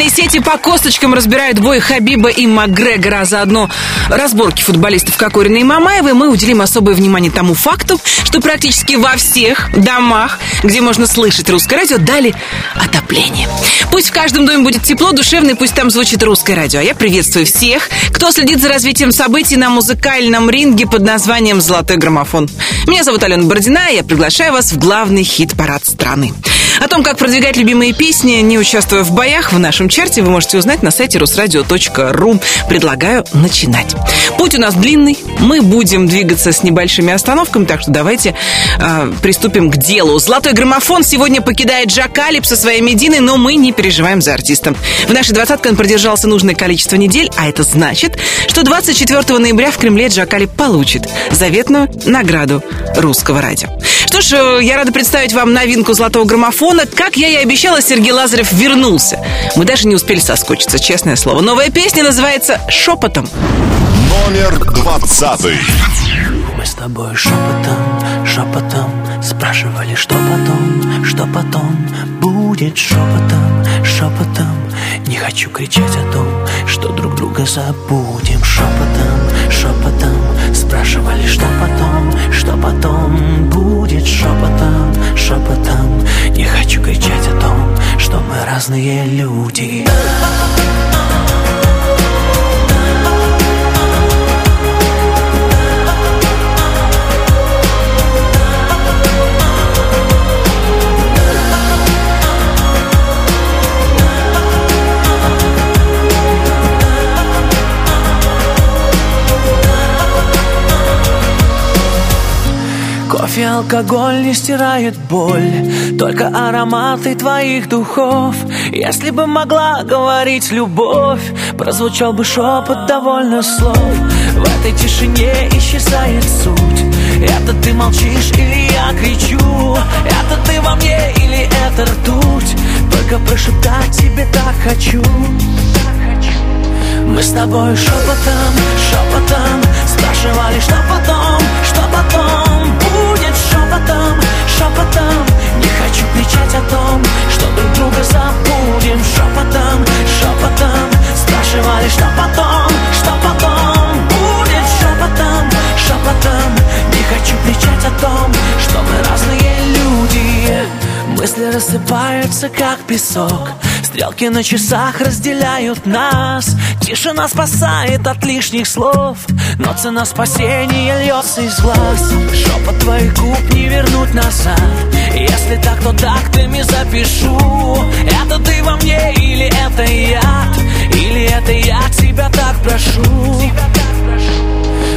Family Сети по косточкам разбирают бой Хабиба и Макгрегора, а заодно разборки футболистов Кокорина и Мамаева. Мы уделим особое внимание тому факту, что практически во всех домах, где можно слышать русское радио, дали отопление. Пусть в каждом доме будет тепло, душевно, и пусть там звучит русское радио. А я приветствую всех, кто следит за развитием событий на музыкальном ринге под названием «Золотой граммофон». Меня зовут Алена Бородина, и я приглашаю вас в главный хит-парад страны. О том, как продвигать любимые песни, не участвуя в боях, в нашем чарте вы можете узнать на сайте русрадио.ру. Предлагаю начинать. Путь у нас длинный, мы будем двигаться с небольшими остановками, так что давайте э, приступим к делу. Золотой граммофон сегодня покидает Джакалип со своей Мединой, но мы не переживаем за артиста. В нашей двадцатке он продержался нужное количество недель, а это значит, что 24 ноября в Кремле Джакалип получит заветную награду русского радио. Что ж, э, я рада представить вам новинку золотого граммофона. Как я и обещала, Сергей Лазарев вернулся. Мы даже не успели соскучиться, честное слово. Новая песня называется «Шепотом». Номер двадцатый. Мы с тобой шепотом, шепотом Спрашивали, что потом, что потом Будет шепотом, шепотом Не хочу кричать о том, что друг друга забудем Шепотом, шепотом Спрашивали, что потом, что потом Будет шепотом, шепотом Не хочу кричать о том, что мы разные люди Кофе, алкоголь не стирает боль Только ароматы твоих духов. Если бы могла говорить любовь Прозвучал бы шепот довольно слов. В этой тишине исчезает суть. Это ты молчишь или я кричу? Это ты во мне или это ртуть? Только прошептать тебе так хочу. Мы с тобой шепотом, шепотом Спрашивали, что потом, шепотом. Не хочу кричать о том, что друг друга забудем. Шепотом, шепотом. Спрашивали, что потом, что потом Будет. Шепотом, шепотом. Не хочу кричать о том, что мы разные люди. Мысли рассыпаются, как песок Стрелки на часах разделяют нас. Тишина спасает от лишних слов. Но цена спасения льется из глаз. Шепот твоих губ не вернуть назад. Если так, то тактами запишу. Это ты во мне или это яд Или это я тебя так прошу?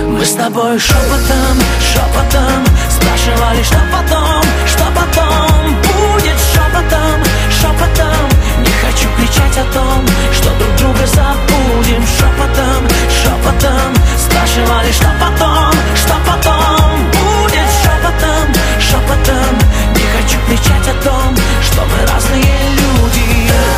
Мы с тобой шепотом, шепотом Спрашивали, что потом, что потом Будет шепотом, шепотом Кричать о том, что друг друга забудем. Шепотом, шепотом Спрашивали, что потом, что потом Будет. Шепотом, шепотом Не хочу кричать о том, что мы разные люди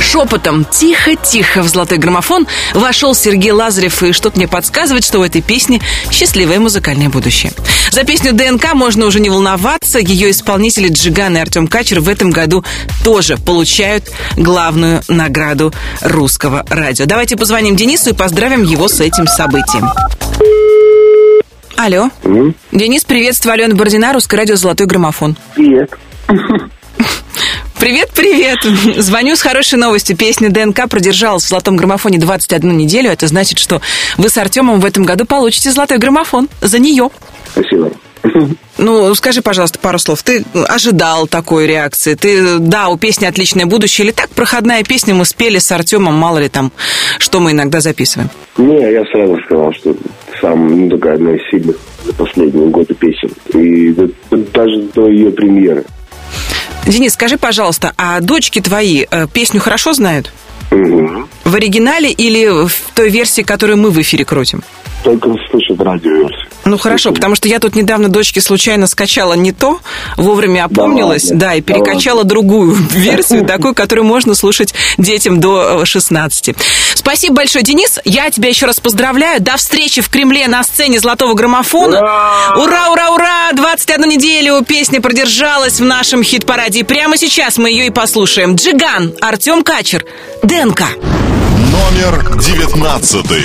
Шепотом, тихо-тихо в золотой граммофон вошел Сергей Лазарев, и что-то мне подсказывает, что у этой песни счастливое музыкальное будущее. За песню ДНК можно уже не волноваться. Ее исполнители Джиган и Артем Качер в этом году тоже получают главную награду русского радио. Давайте позвоним Денису и поздравим его с этим событием. Алло. М? Денис, приветствую. Алена Бородина, русское радио «Золотой граммофон». Привет. Привет, привет! Звоню с хорошей новостью. Песня ДНК продержалась в золотом граммофоне 21 неделю. Это значит, что вы с Артемом в этом году получите золотой граммофон за нее. Спасибо. Ну, скажи, пожалуйста, пару слов. Ты ожидал такой реакции? Ты, да, у песни отличное будущее, или так проходная песня мы спели с Артемом, мало ли там, что мы иногда записываем? Не, я сразу сказал, что сам, ну, такая одна из сильных за последние годы песен. И да- да даже до ее премьеры. Денис, скажи, пожалуйста, а дочки твои э, песню хорошо знают? Мгм. В оригинале или в той версии, которую мы в эфире крутим? Только слышат радиоверсию. Ну хорошо, потому что я тут недавно дочке случайно скачала не то, вовремя опомнилась, ладно, да, и да перекачала другую версию, такую, которую можно слушать детям до э, 16. Спасибо большое, Денис. Я тебя еще раз поздравляю. До встречи в Кремле на сцене Золотого граммофона. Ура, ура, ура! 21 неделю песня продержалась в нашем хит-параде. И прямо сейчас мы ее и послушаем. Джиган, Артем Качер. ДНК. Номер девятнадцатый.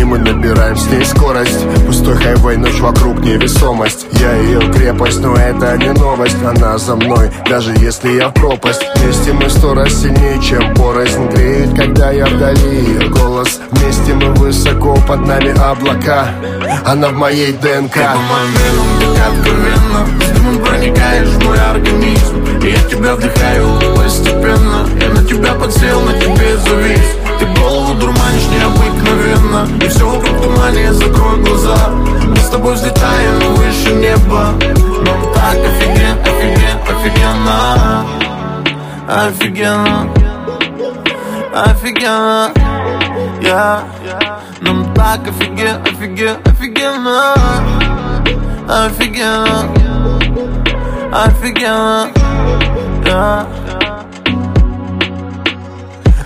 И мы набираем с ней скорость. Пустой хайвей, ночь вокруг невесомость. Я ее крепость, но это не новость. Она за мной, даже если я в пропасть. Вместе мы сто раз сильнее, чем порознь. Греет, когда я вдали ее голос. Вместе мы высоко, под нами облака. Она в моей ДНК. Ты откровенно дымом проникаешь в мой организм. Я тебя вдыхаю постепенно. Я на тебя подсел, на тебе завис. Ты голову дурманишь необыкновенно И все вокруг тумане, закрой глаза. Мы с тобой взлетаем выше неба. Нам так офиген, офиген, офигенно. Офигенно Офигенно Я. Нам так офиген, офиген, офигенно. Офигенно Офигенно Я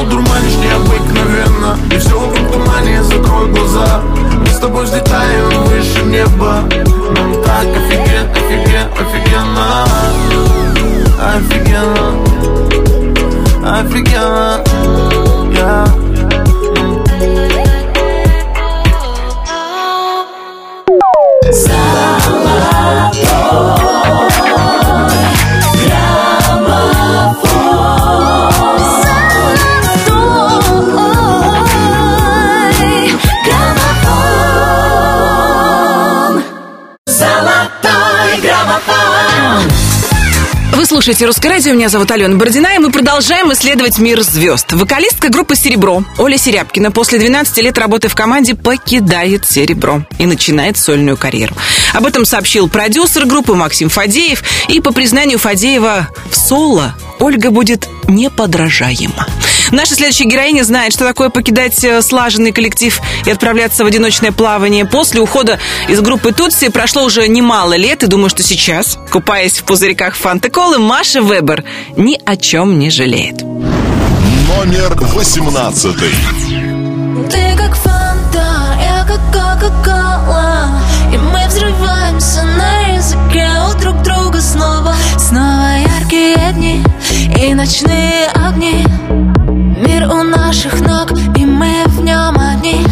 голову дурманишь необыкновенно. И все вокруг тумане, закрой глаза. Мы с тобой взлетаем выше неба Нам так офиген, офиген, офигенно. Офигенно. Офигенно. Yeah. Слушаете «Русское радио», меня зовут Алена Бородина, и мы продолжаем исследовать мир звезд. Вокалистка группы «Серебро» Оля Серябкина после 12 лет работы в команде покидает «Серебро» и начинает сольную карьеру. Об этом сообщил продюсер группы Максим Фадеев, и по признанию Фадеева в соло Ольга будет неподражаема. Наша следующая героиня знает, что такое покидать э, слаженный коллектив и отправляться в одиночное плавание. После ухода из группы Тутси прошло уже немало лет, и думаю, что сейчас, купаясь в пузырьках фанты-колы, Маша Вебер ни о чем не жалеет. Номер восемнадцатый. Ты как фанта, я как кока-кола и ночные огни. Мир у наших ног, и мы в нем одни.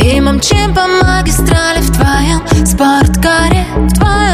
И мчим по магистрали в твоем спорткаре. В твоем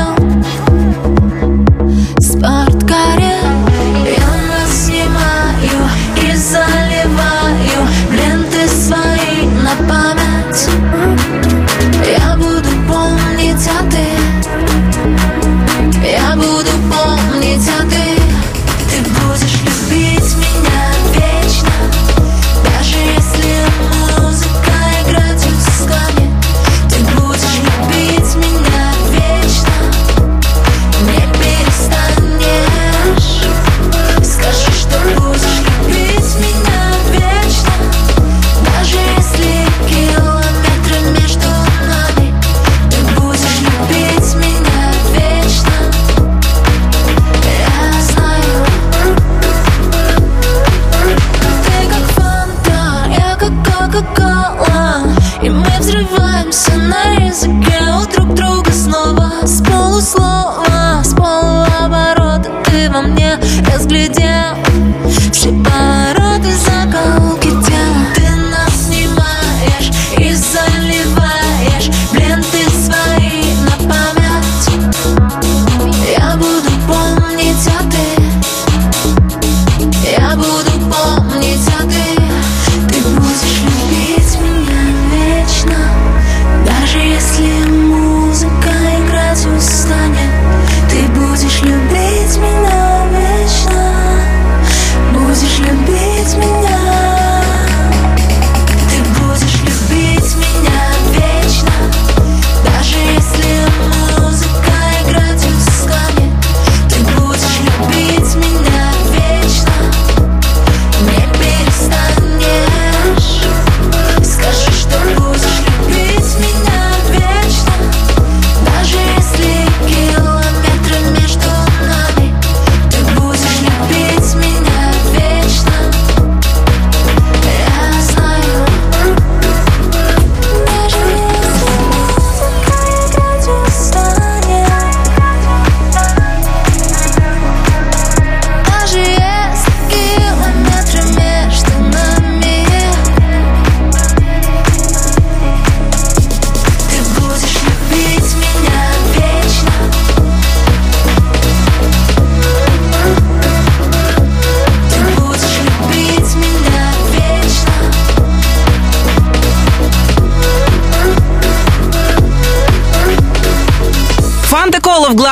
разглядел Все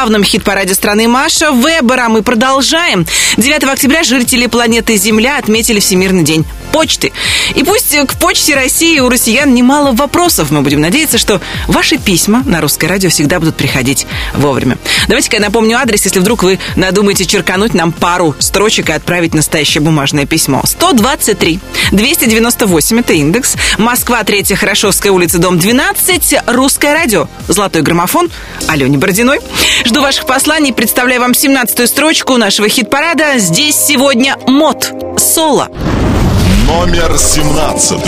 главном хит-параде страны Маша Вебера мы продолжаем. 9 октября жители планеты Земля отметили Всемирный день почты. И пусть к почте России у россиян немало вопросов, мы будем надеяться, что ваши письма на русское радио всегда будут приходить вовремя. Давайте-ка я напомню адрес, если вдруг вы надумаете черкануть нам пару строчек и отправить настоящее бумажное письмо. 123 298 это индекс. Москва, 3 Хорошевская улица, дом 12. Русское радио. Золотой граммофон. Алене Бородиной. Жду ваших посланий. Представляю вам 17-ю строчку нашего хит-парада. Здесь сегодня мод. Соло. Номер 17.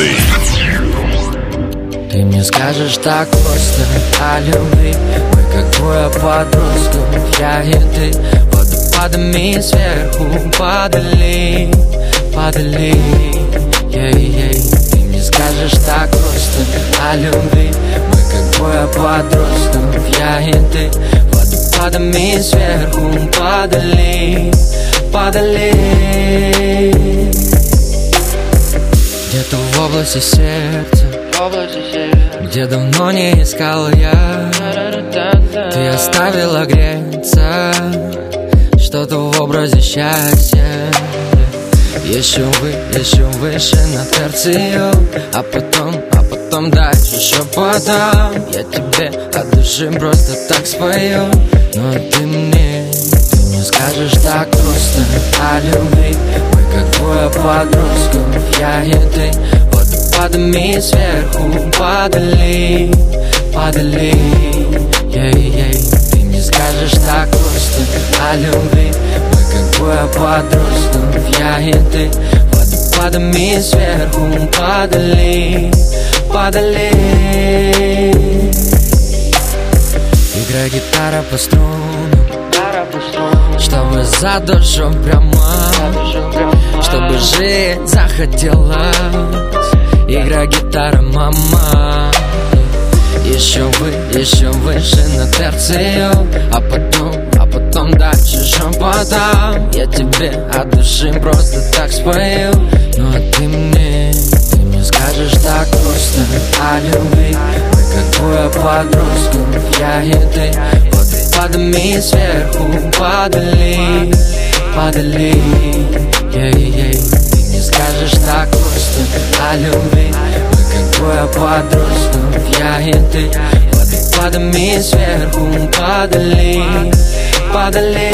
Ты мне скажешь так просто о любви Мы как двое подростков, я и ты Водопадами сверху падали, падали ей-ей Ты мне скажешь так просто о любви Мы как двое подростков, я и ты Водопадами сверху в области сердца. Где давно не искал я. Ты оставила греться. Что-то в образе счастья. Еще вы, еще выше на терцию. А потом, а потом дальше шепотом Я тебе от души просто так спою. Но ты мне, ты мне скажешь так просто. О любви как двое подростков. Я и ты водопадами сверху падали, падали. Ей-ей, ты не скажешь так просто о любви. Мы как двое подростков Я и ты. Водопадами сверху падали, падали. Играй гитара по струнам. Чтобы за душу прямо? Чтобы жить захотелось Игра, гитара, мама. Еще вы, еще выше на терцию А потом, а потом дальше шепотом. Я тебе от души просто так спою. Ну а ты мне, ты мне скажешь так просто. О любви Мы как двое подростков, я и ты. Водопадами сверху падали, падали Ей-ей, ты не скажешь так просто о любви? Мы как двое подростков, я и ты. Водопадами сверху падали, падали.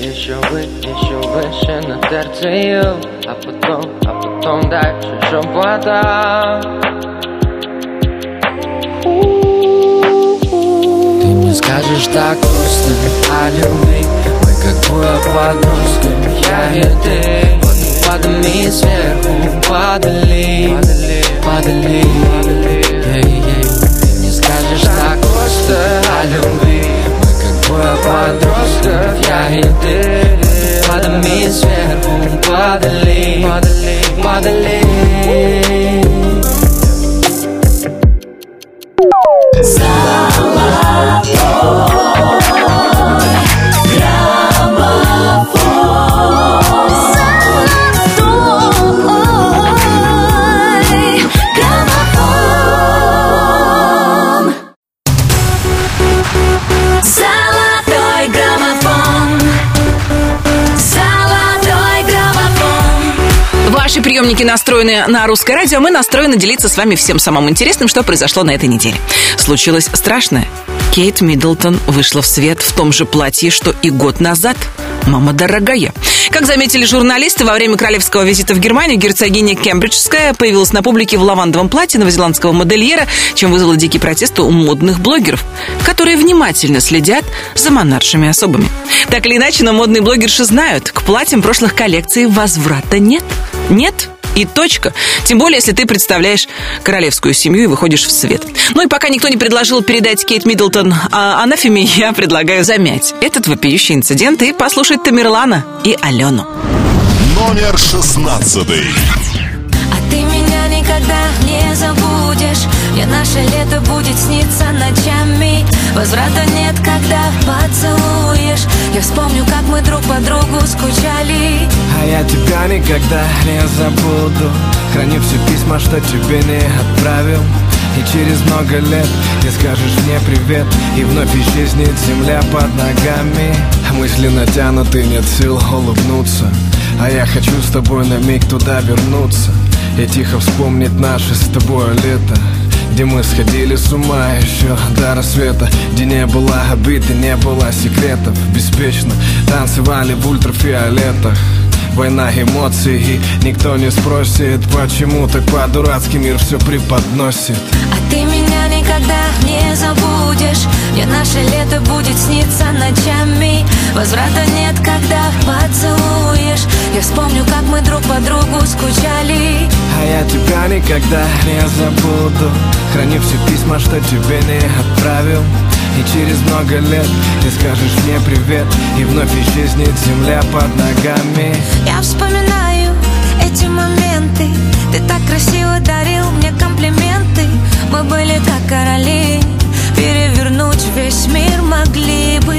Еще вы, еще выше на терцию А потом, а потом дальше шепотом. Скажешь так просто о любви Мы как двое подростков, я и ты. Водопадами сверху Ей-ей, ты не скажешь так просто о любви. Мы как двое подростков, я и ты. Водопадами сверху падали, падали настроены на русское радио, мы настроены делиться с вами всем самым интересным, что произошло на этой неделе. Случилось страшное. Кейт Миддлтон вышла в свет в том же платье, что и год назад. Мама дорогая. Как заметили журналисты, во время королевского визита в Германию герцогиня Кембриджская появилась на публике в лавандовом платье новозеландского модельера, чем вызвала дикий протест у модных блогеров, которые внимательно следят за монаршими особами. Так или иначе, но модные блогерши знают, к платьям прошлых коллекций возврата нет. Нет, и точка. Тем более, если ты представляешь королевскую семью и выходишь в свет. Ну и пока никто не предложил передать Кейт Миддлтон а анафеме, я предлагаю замять этот вопиющий инцидент и послушать Тамерлана и Алену. Номер шестнадцатый. А ты меня никогда не забудешь Мне наше лето будет сниться ночами Возврата нет, когда поцелуешь. Я вспомню, как мы друг по другу скучали. А я тебя никогда не забуду. Храню все письма, что тебе не отправил. И через много лет ты скажешь мне привет. И вновь исчезнет земля под ногами. Мысли натянуты, нет сил улыбнуться. А я хочу с тобой на миг туда вернуться. И тихо вспомнить наше с тобой лето где мы сходили с ума еще до рассвета? Где не было обид и не было секретов. Беспечно танцевали в ультрафиолетах. Война эмоций и никто не спросит Почему так по-дурацки мир все преподносит. А ты меня никогда не забудешь. Мне наше лето будет сниться ночами. Возврата нет, когда поцелуешь. Я вспомню, как мы друг по другу скучали. А я тебя никогда не забуду. Храни все письма, что тебе не отправил. И через много лет ты скажешь мне привет. И вновь исчезнет земля под ногами. Я вспоминаю эти моменты. Ты так красиво дарил мне комплименты. Мы были как короли Перевернуть весь мир могли бы.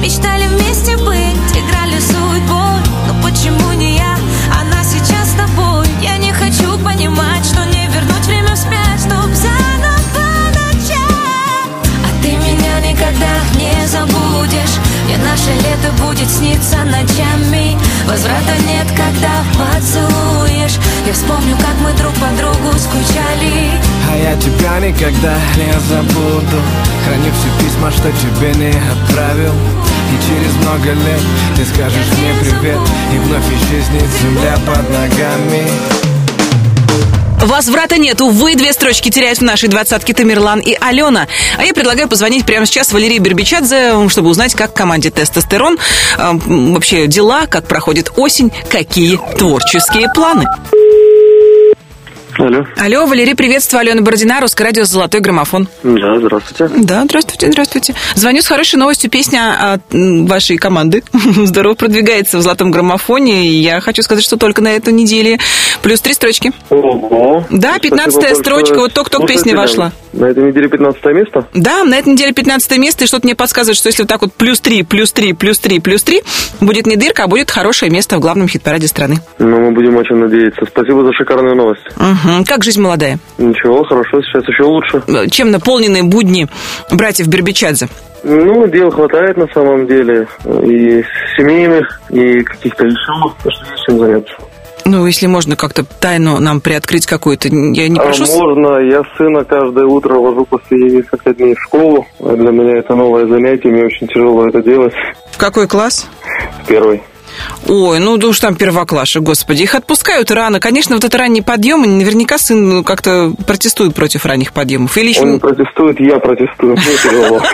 Мечтали вместе быть, играли судьбой. Но почему не я, она сейчас с тобой. Я не хочу понимать, что не вернуть время вспять Чтоб заново начать. А ты меня никогда забудешь Мне наше лето будет сниться ночами. Возврата нет, когда поцелуешь. Я вспомню, как мы друг по другу скучали. А я тебя никогда не забуду. Храню все письма, что тебе не отправил. И через много лет ты скажешь мне привет И вновь исчезнет земля под ногами Возврата нет. Увы, две строчки теряют в нашей двадцатке Тамерлан и Алена. А я предлагаю позвонить прямо сейчас Валерии Бербичадзе, чтобы узнать, как команде «Тестостерон» э, вообще дела, как проходит осень, какие творческие планы. Алло. Алло, Валерий, приветствую. Алена Бородина, Русское радио «Золотой граммофон». Да, здравствуйте. Да, здравствуйте, здравствуйте. Звоню с хорошей новостью. Песня от вашей команды здорово продвигается в «Золотом граммофоне». И я хочу сказать, что только на этой неделе плюс три строчки. Ого. Да, 15 строчка, вот только-только песня вошла. На этой неделе 15 место? Да, на этой неделе 15 место, и что-то мне подсказывает, что если вот так вот плюс 3, плюс 3, плюс 3, плюс 3, будет не дырка, а будет хорошее место в главном хит-параде страны. Ну, мы будем очень надеяться. Спасибо за шикарную новость. Мгм. Как жизнь молодая? Ничего, хорошо, сейчас еще лучше. Э, Чем наполнены будни братьев Бербичадзе? Ну, дел хватает на самом деле. И семейных, и каких-то потому что есть чем заняться. Ну, если можно как-то тайну нам приоткрыть какую-то, я не А прошу... с- можно, я сына каждое утро вожу после несколько дней в школу. А Для меня это новое занятие, мне очень тяжело это делать. В какой класс? Первый. Ой, ну да уж там первоклаши, господи. Их отпускают рано. Конечно, вот это ранний подъем, и наверняка сын ну, как-то протестует против ранних подъемов. Или еще... Он протестует, я протестую. Тяжело.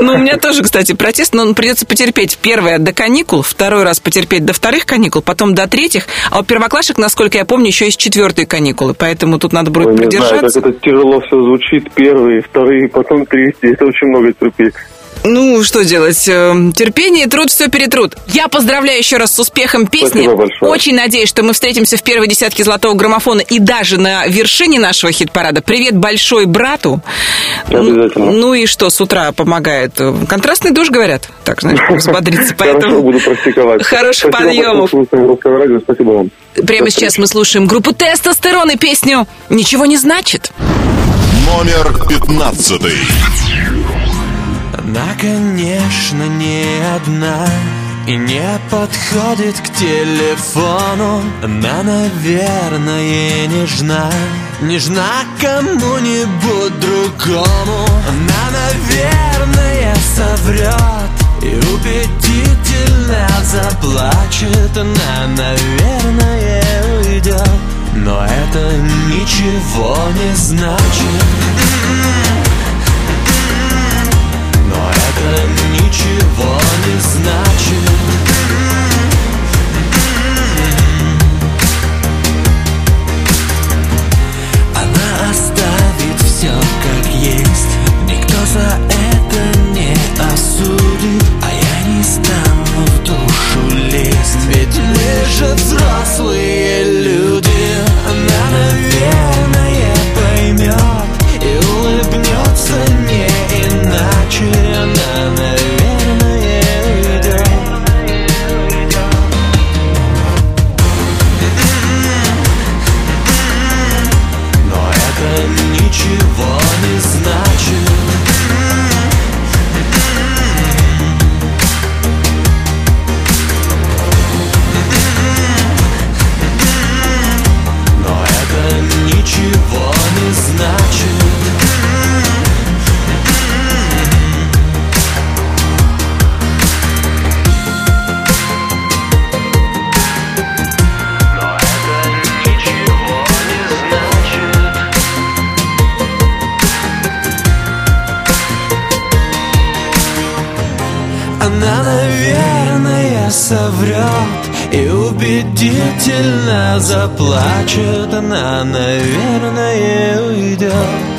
Ну, у меня тоже, кстати, протест, но придется потерпеть первое до каникул, второй раз потерпеть до вторых каникул, потом до третьих, а у первоклашек, насколько я помню, еще есть четвертые каникулы, поэтому тут надо будет продержаться. это тяжело все звучит. Первые, вторые, потом третьи. Это очень много терпеть. Ну, что делать? Э, Терпение и труд все перетрут. Я поздравляю еще раз с успехом песни. Спасибо большое. Очень надеюсь, что мы встретимся в первой десятке золотого граммофона и даже на вершине нашего хит-парада. Привет большой брату. Обязательно. Ну и что, с утра помогает? Контрастный душ, говорят. Так, знаешь, взбодриться. Хорошо, Поэтому буду практиковать. Хороших Спасибо подъемов. Спасибо вам. Прямо До сейчас встречи. мы слушаем группу «Тестостерон» и песню «Ничего не значит». Номер пятнадцатый. Она, конечно, не одна И не подходит к телефону. Она, наверное, нежна. Нежна кому-нибудь другому. Она, наверное, соврет И убедительно заплачет. Она, наверное, уйдет Но это ничего не значит ничего не значит. Она оставит все как есть. Никто за это не осудит А я не стану в душу лезть. Ведь мы взрослые люди Она, наверное, убедительно заплачет Она, наверное, уйдет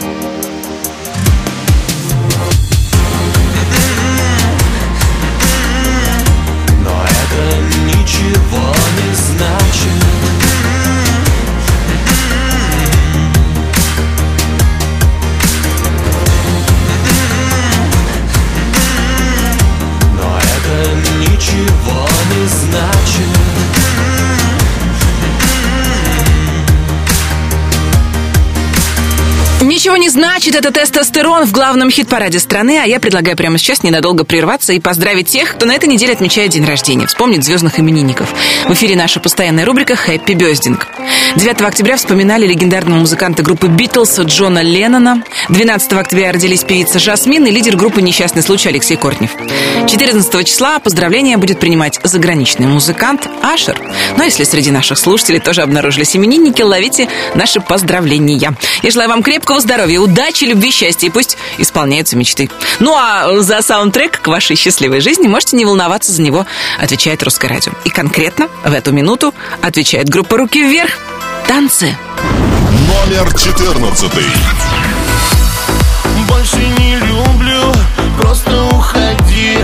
Ничего не значит это тестостерон в главном хит-параде страны, а я предлагаю прямо сейчас ненадолго прерваться и поздравить тех, кто на этой неделе отмечает день рождения, вспомнить звездных именинников. В эфире наша постоянная рубрика «Хэппи Бездинг». 9 октября вспоминали легендарного музыканта группы Битлз Джона Леннона. 12 октября родились певица Жасмин и лидер группы «Несчастный случай» Алексей Кортнев. 14 числа поздравления будет принимать заграничный музыкант Ашер. Но если среди наших слушателей тоже обнаружились именинники, ловите наши поздравления. Я желаю вам крепкого здоровья, удачи, любви, счастья, и пусть исполняются мечты. Ну а за саундтрек к вашей счастливой жизни можете не волноваться, за него отвечает Русское радио. И конкретно в эту минуту отвечает группа «Руки вверх». Танцы. Номер 14. Больше не люблю, просто уходи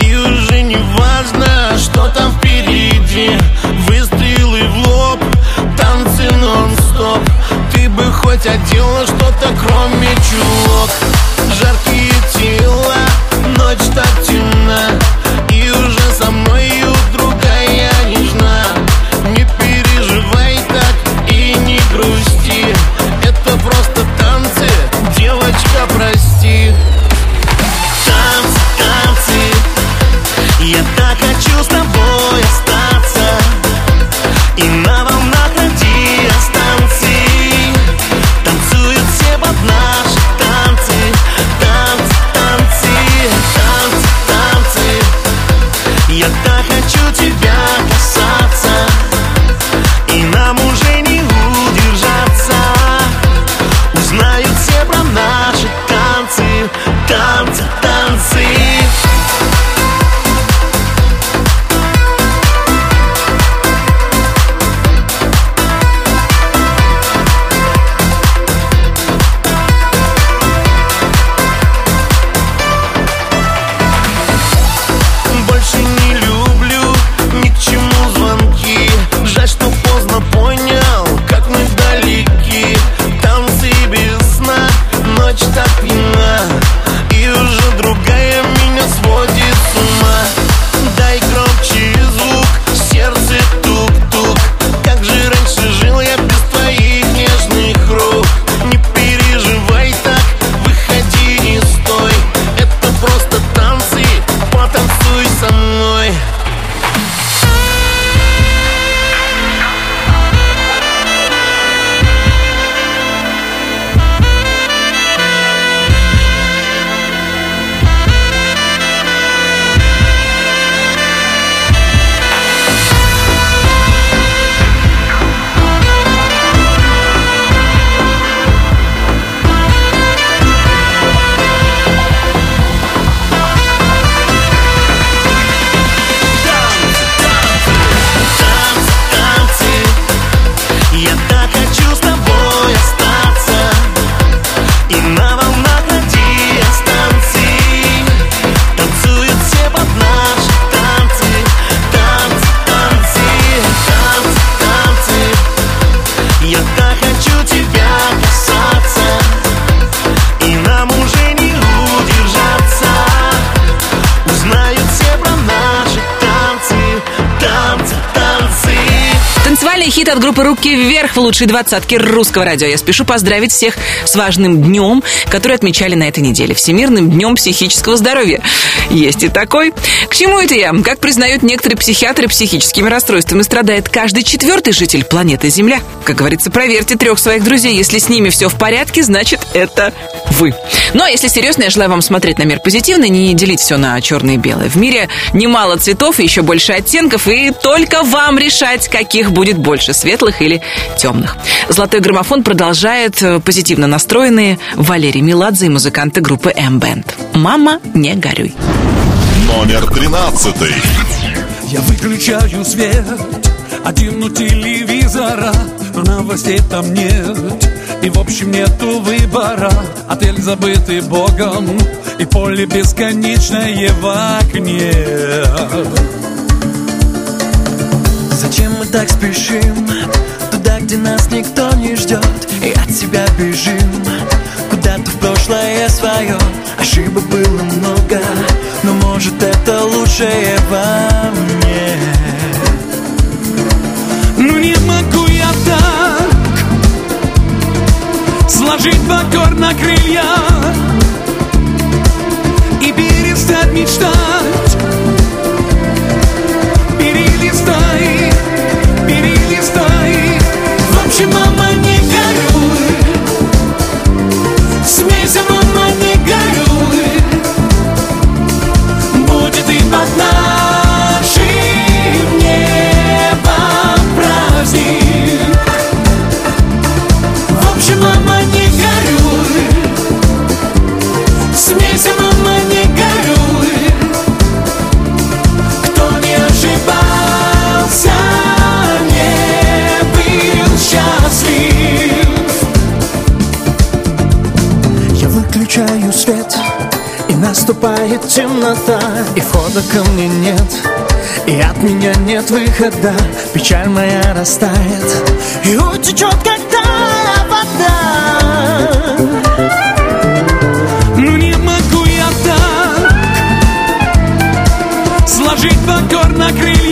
И уже не важно, что там впереди хоть одела что-то кроме лучшей двадцатке русского радио. Я спешу поздравить всех с важным днем, который отмечали на этой неделе. Всемирным днем психического здоровья. Есть и такой. К чему это я? Как признают некоторые психиатры, психическими расстройствами страдает каждый четвертый житель планеты Земля. Как говорится, проверьте трех своих друзей. Если с ними все в порядке, значит, это вы. Ну, а если серьезно, я желаю вам смотреть на мир позитивно, не делить все на черное и белое. В мире немало цветов и еще больше оттенков, и только вам решать, каких будет больше, светлых или темных. Золотой граммофон продолжает э, позитивно настроенные Валерий Меладзе и музыканты группы M-Band. «Мама, не горюй». Номер 13. Я выключаю свет Один у телевизора Но новостей там нет. И в общем нету выбора. Отель забытый богом И поле бесконечное в окне. Зачем мы так спешим? Туда, где нас никто не ждет И от себя бежим. Куда-то в прошлое свое Ошибок было много. Но может это лучшее во мне Сложить на крылья И перестать мечтать наступает темнота И входа ко мне нет И от меня нет выхода. Печаль моя растает И утечет, как тая вода. Ну не могу я так Сложить аккорд на крылья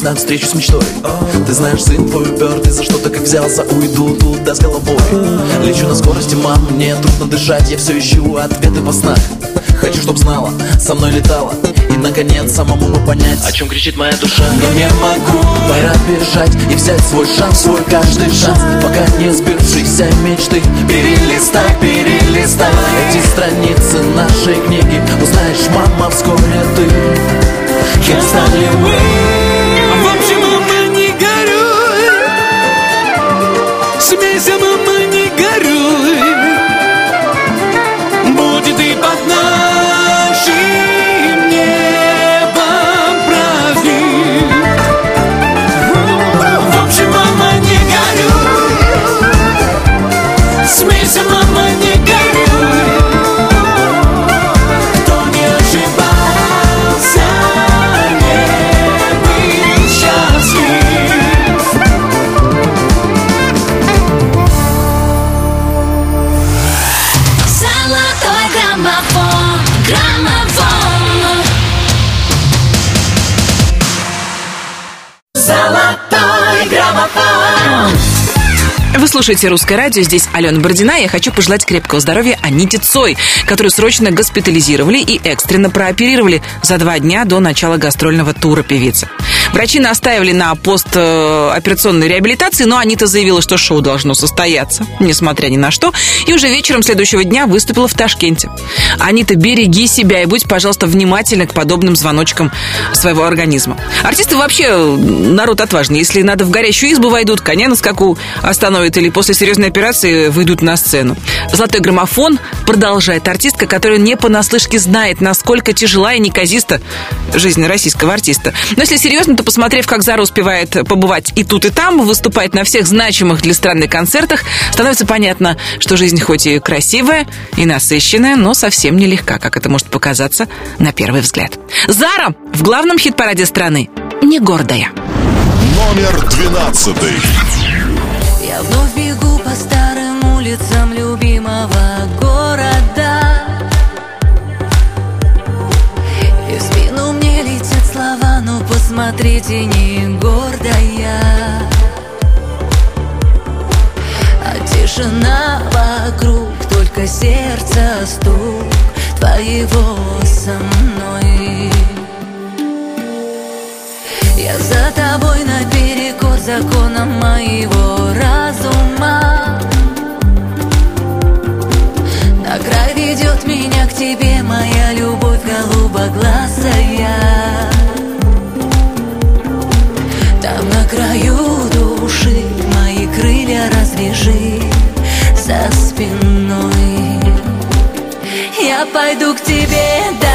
тороплюсь на встречу с мечтой. Ты знаешь, сын твой упертый За что-то как взялся, уйду туда с головой. Лечу на скорости, мам, мне трудно дышать Я все ищу ответы во снах Хочу, чтоб знала, со мной летала И, наконец, самому бы понять О чем кричит моя душа. Но не могу, пора бежать И взять свой шанс, свой каждый шанс. Пока не сбившиеся мечты Перелистай, перелистай. Эти страницы нашей книги Узнаешь, мама, вскоре ты. Кем стали мы слушаете «Русское радио», здесь Алена Бородина. Я хочу пожелать крепкого здоровья Аните Цой, которую срочно госпитализировали и экстренно прооперировали за два дня до начала гастрольного тура певицы. Врачи настаивали на постоперационной реабилитации, но Анита заявила, что шоу должно состояться, несмотря ни на что, и уже вечером следующего дня выступила в Ташкенте. Анита, береги себя и будь, пожалуйста, внимательна к подобным звоночкам своего организма. Артисты вообще народ отважный. Если надо в горящую избу войдут, коня на скаку остановят или после серьезной операции выйдут на сцену. «Золотой граммофон» продолжает артистка, которая не понаслышке знает, насколько тяжела и неказиста жизнь российского артиста. Но если серьезно, то посмотрев, как Зара успевает побывать и тут, и там, выступать на всех значимых для страны концертах, становится понятно, что жизнь хоть и красивая, и насыщенная, но совсем не легка, как это может показаться на первый взгляд. Зара в главном хит-параде страны не гордая. Номер двенадцатый. Я вновь бегу по старым улицам любимого посмотрите, не гордая. А тишина вокруг, только сердце стук Твоего со мной. Я за тобой наперекор законам моего разума. На край ведет меня к тебе моя любовь голубоглазая краю души мои крылья развяжи за спиной. Я пойду к тебе даже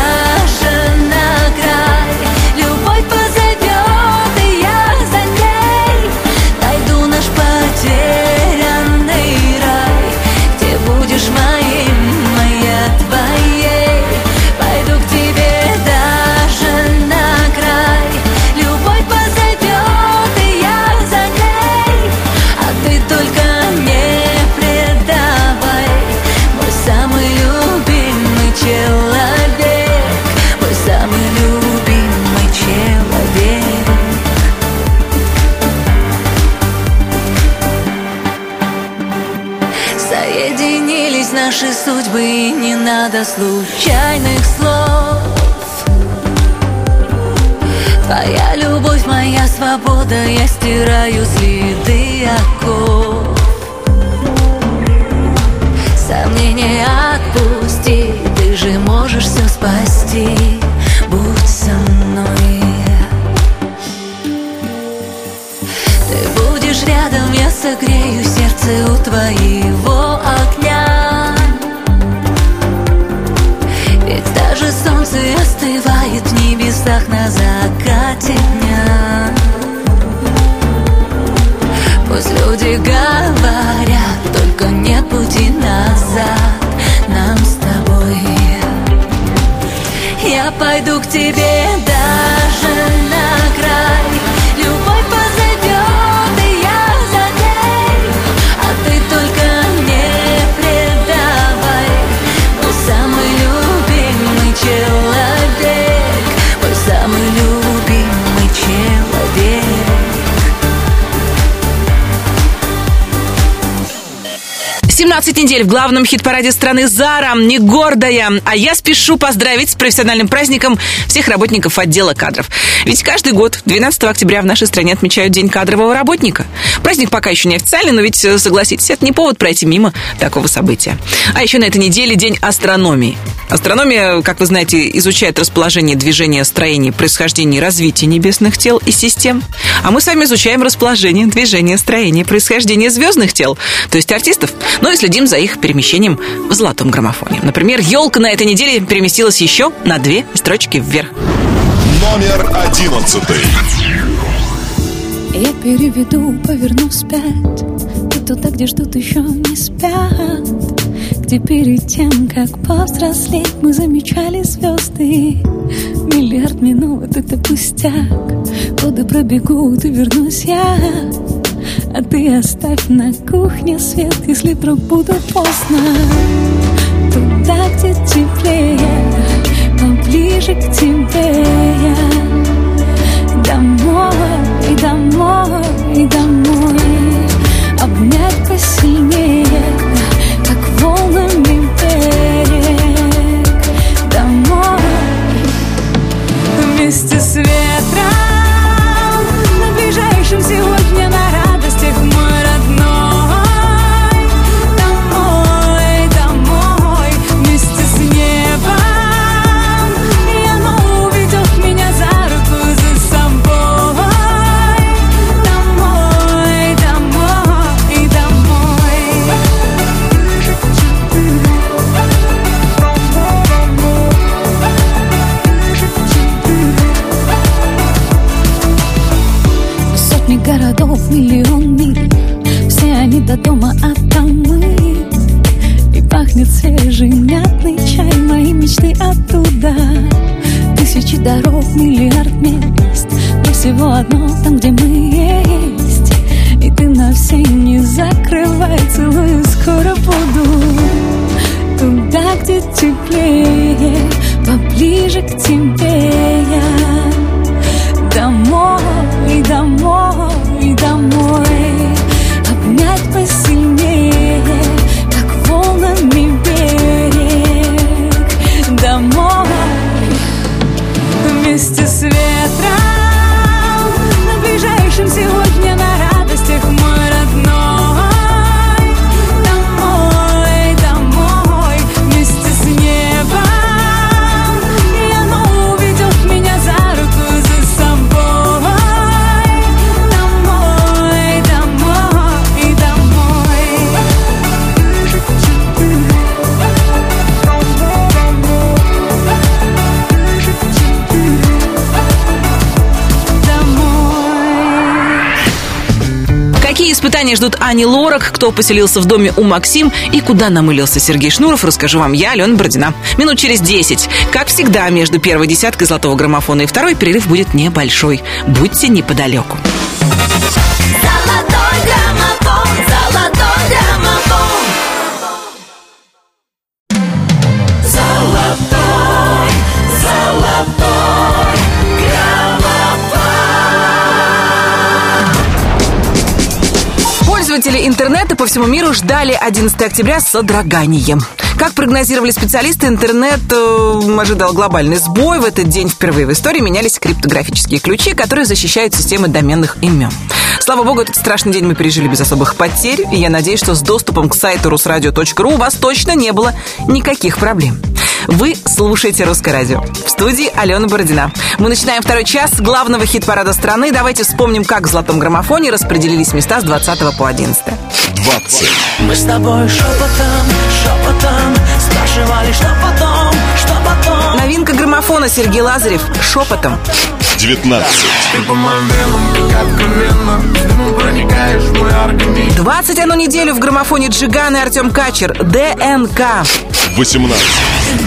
И не надо случайных слов. Твоя любовь, моя свобода Я стираю следы оков. Сомнения отпусти Ты же можешь все спасти. Будь со мной. Ты будешь рядом, я согрею сердце у твоего 17 недель в главном хит-параде страны «Зара», не гордая. А я спешу поздравить с профессиональным праздником всех работников отдела кадров. Ведь каждый год, 12 октября, в нашей стране отмечают День кадрового работника. Праздник пока еще не официальный, но ведь, э, согласитесь, это не повод пройти мимо такого события. А еще на этой неделе День астрономии. Астрономия, как вы знаете, изучает расположение движения, строение, происхождение и развитие небесных тел и систем. А мы с вами изучаем расположение, движение, строение, происхождение звездных тел, то есть артистов, ну и следим за их перемещением в золотом граммофоне. Например, елка на этой неделе переместилась еще на две строчки вверх. Номер одиннадцатый. Я переведу, поверну вспять И туда, где ждут еще не спят Где перед тем, как повзрослеть Мы замечали звезды Миллиард минут — это пустяк Годы пробегут и вернусь я А ты оставь на кухне свет Если вдруг буду поздно. Туда, где теплее Поближе к тебе я. Домой, домой, домой. Обнять посильнее, как волнами берег Домой, вместе с Где теплее Поближе к тебе Испытания ждут Ани Лорак, кто поселился в доме у Максим и куда намылился Сергей Шнуров, расскажу вам я, Алена Бородина. Минут через 10. Как всегда, между первой десяткой золотого граммофона и второй перерыв будет небольшой. Будьте неподалеку. Интернета по всему миру ждали 11 октября с содроганием. Как прогнозировали специалисты, интернет э, ожидал глобальный сбой. В этот день впервые в истории менялись криптографические ключи, которые защищают системы доменных имен. Слава богу, этот страшный день мы пережили без особых потерь, и я надеюсь, что с доступом к сайту rusradio.ru у вас точно не было никаких проблем. Вы слушаете «Русское радио». В студии Алена Бородина. Мы начинаем второй час главного хит-парада страны. Давайте вспомним, как в «Золотом граммофоне» распределились места с 20 по 11. 20. Мы с тобой шепотом, шепотом Спрашивали, что потом, что потом Новинка граммофона Сергей Лазарев «Шепотом». 19. Ты по моим венам, как вена Дымом проникаешь в мой организм 21 неделю в граммофоне Джиган и Артем Качер «ДНК». 18.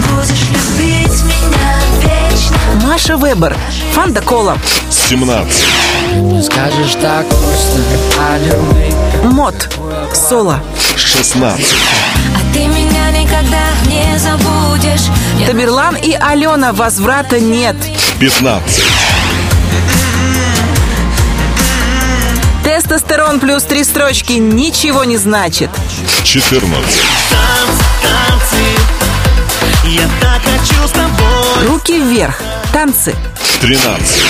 Будешь любить меня вечно Маша Вебер «Фанда Кола». 17. Не скажешь так просто о любви Мод «Соло». 16. А ты меня никогда не забудешь Я Таберлан и Алена «Возврата нет». 15. Тестостерон плюс три строчки ничего не значит. 14. Я так хочу с тобой Руки вверх. Танцы. 13.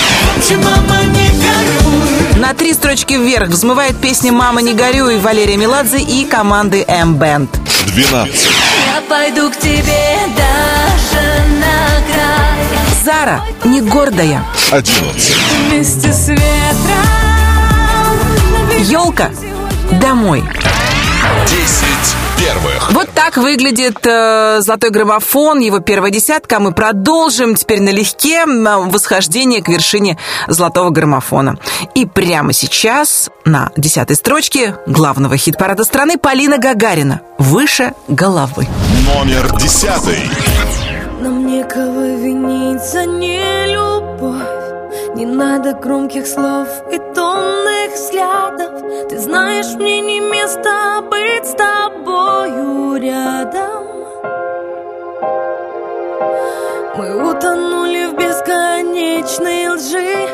Мама, не горюй На три строчки вверх взмывает песня «Мама, не горюй» Валерия Меладзе и команды M-Band. 12. Я пойду к тебе даже на край Зара не гордая. 11. Вместе с ветром Елка домой. 10 первых. Вот так выглядит э, золотой граммофон, его первая десятка. Мы продолжим теперь налегке восхождение к вершине золотого граммофона. И прямо сейчас на десятой строчке главного хит-парада страны Полина Гагарина «Выше головы». Номер 10. Нам некого винить за нелюбовь Не надо громких слов и томных взглядов. Ты знаешь, мне не место быть с тобою рядом. Мы утонули в бесконечной лжи.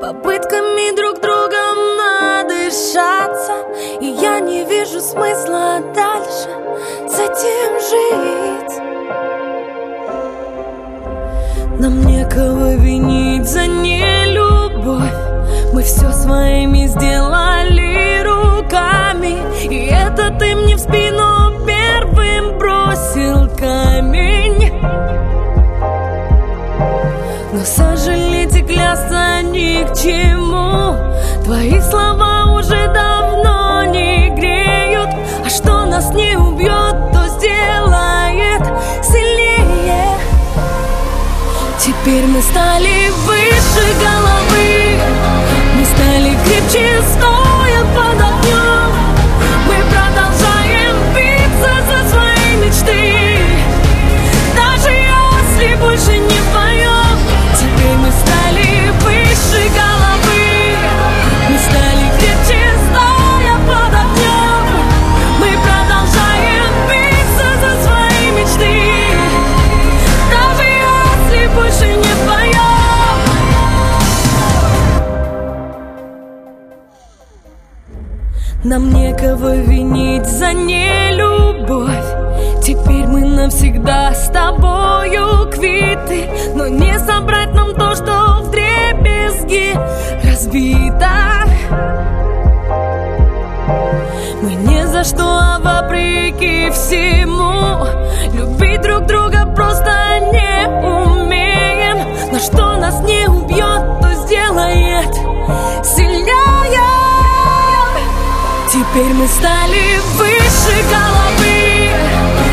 Попытками друг другом надышаться. И я не вижу смысла дальше с этим жить нам некого винить за нелюбовь. Мы все своими сделали руками И это ты мне в спину мы стали выше головы Мы стали крепче, стоя некого винить за нелюбовь. Теперь мы навсегда с тобою квиты Но не собрать нам то, что в дребезги разбито. Мы не за что, а вопреки всему Любить друг друга просто не умеем. Но что нас не убьет, то сделает сильнее. Теперь мы стали выше головы.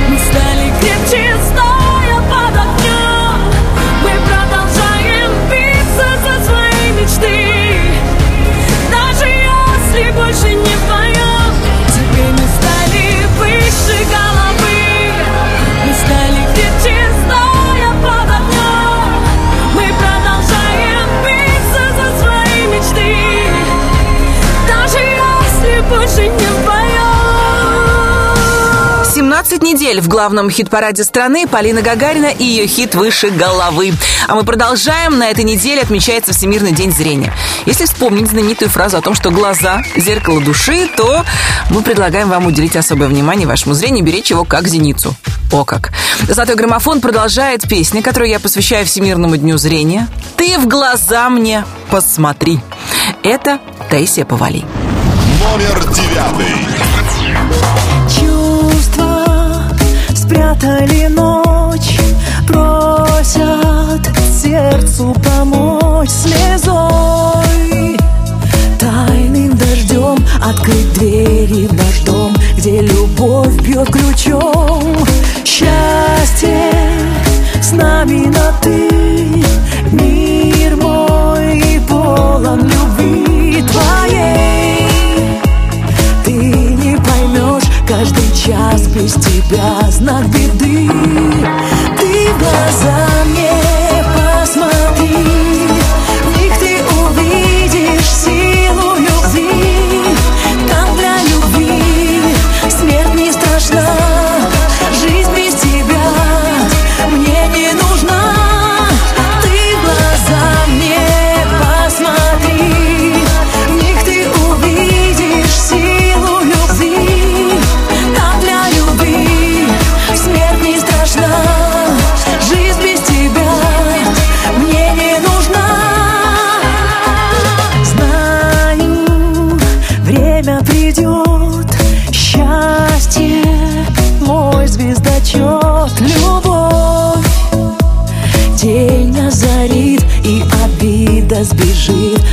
Мы стали крепче, 17 недель в главном хит-параде страны Полина Гагарина и ее хит «Выше головы». А мы продолжаем. На этой неделе отмечается Всемирный день зрения. Если вспомнить знаменитую фразу о том, что глаза – зеркало души, то мы предлагаем вам уделить особое внимание вашему зрению, беречь его как зеницу. О как! Золотой граммофон продолжает песня, которую я посвящаю Всемирному дню зрения. «Ты в глаза мне посмотри». Это Таисия Повали. Номер девятый. Спрятали ночь Просят сердцу помочь слезой. Тайным дождем открыть двери в наш дом Где любовь бьет ключом. Счастье с нами на ты Мир мой полон любви твоей каждый час без тебя знак беды. Ты в глаза мне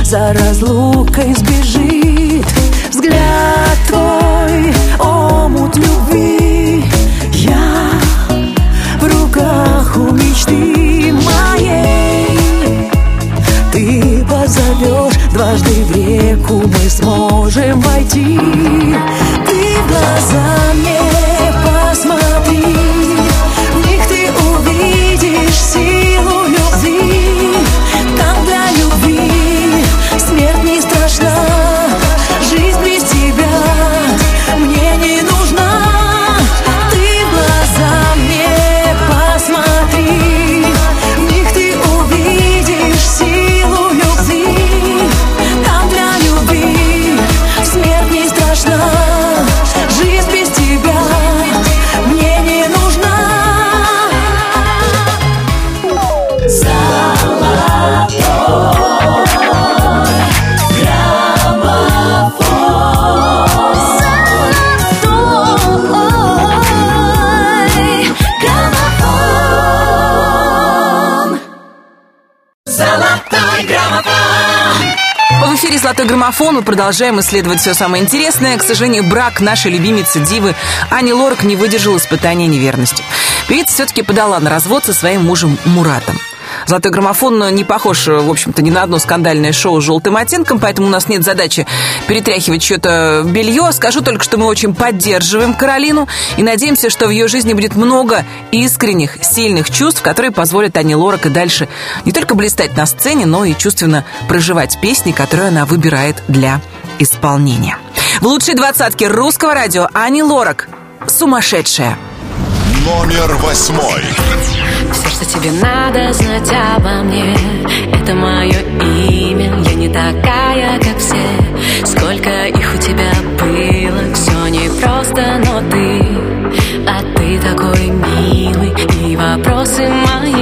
За разлукой граммофон» мы продолжаем исследовать все самое интересное. К сожалению, брак нашей любимицы Дивы Ани Лорак не выдержал испытания неверностью. Певица все-таки подала на развод со своим мужем Муратом. «Золотой граммофон» не похож, в общем-то, ни на одно скандальное шоу с желтым оттенком, поэтому у нас нет задачи перетряхивать что-то белье. Скажу только, что мы очень поддерживаем Каролину и надеемся, что в ее жизни будет много искренних, сильных чувств, которые позволят Ане Лорак и дальше не только блистать на сцене, но и чувственно проживать песни, которые она выбирает для исполнения. В лучшей двадцатке русского радио Ани Лорак «Сумасшедшая». Номер восьмой. Все, что тебе надо знать обо мне Это мое имя. Я не такая, как все. Сколько их у тебя было Все непросто, но ты. А ты такой милый И вопросы мои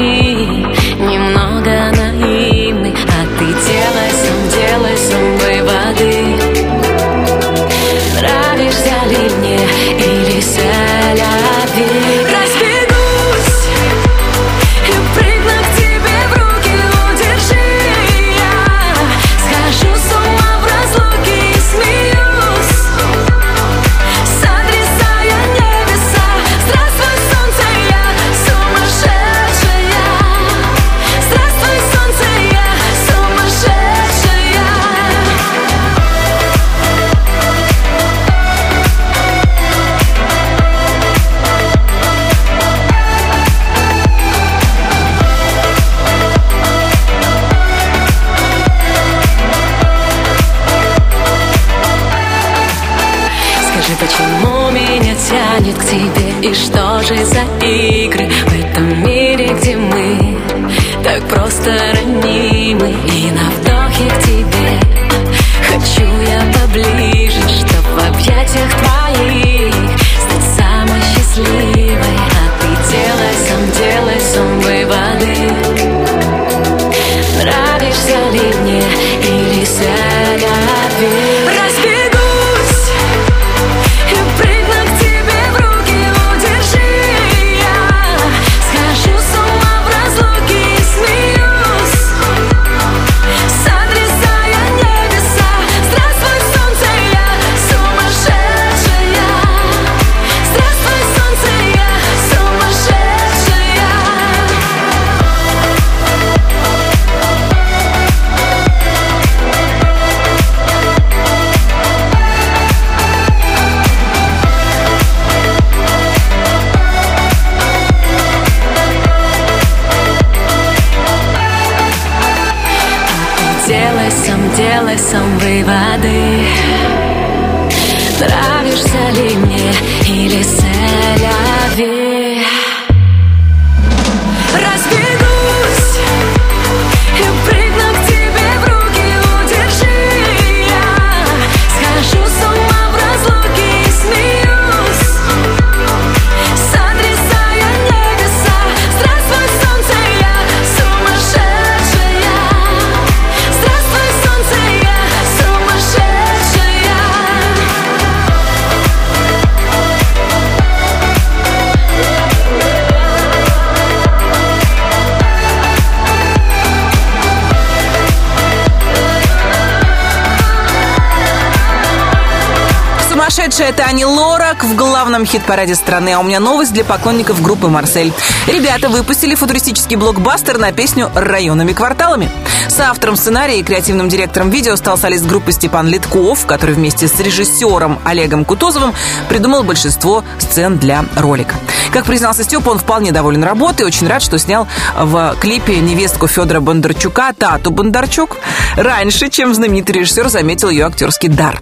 главном хит-параде страны. А у меня новость для поклонников группы «Марсель». Ребята выпустили футуристический блокбастер на песню «Районами кварталами». С автором сценария и креативным директором видео стал солист группы Степан Литков, который вместе с режиссером Олегом Кутузовым придумал большинство сцен для ролика. Как признался Степа, он вполне доволен работой и очень рад, что снял в клипе невестку Федора Бондарчука Тату Бондарчук раньше, чем знаменитый режиссер заметил ее актерский дар.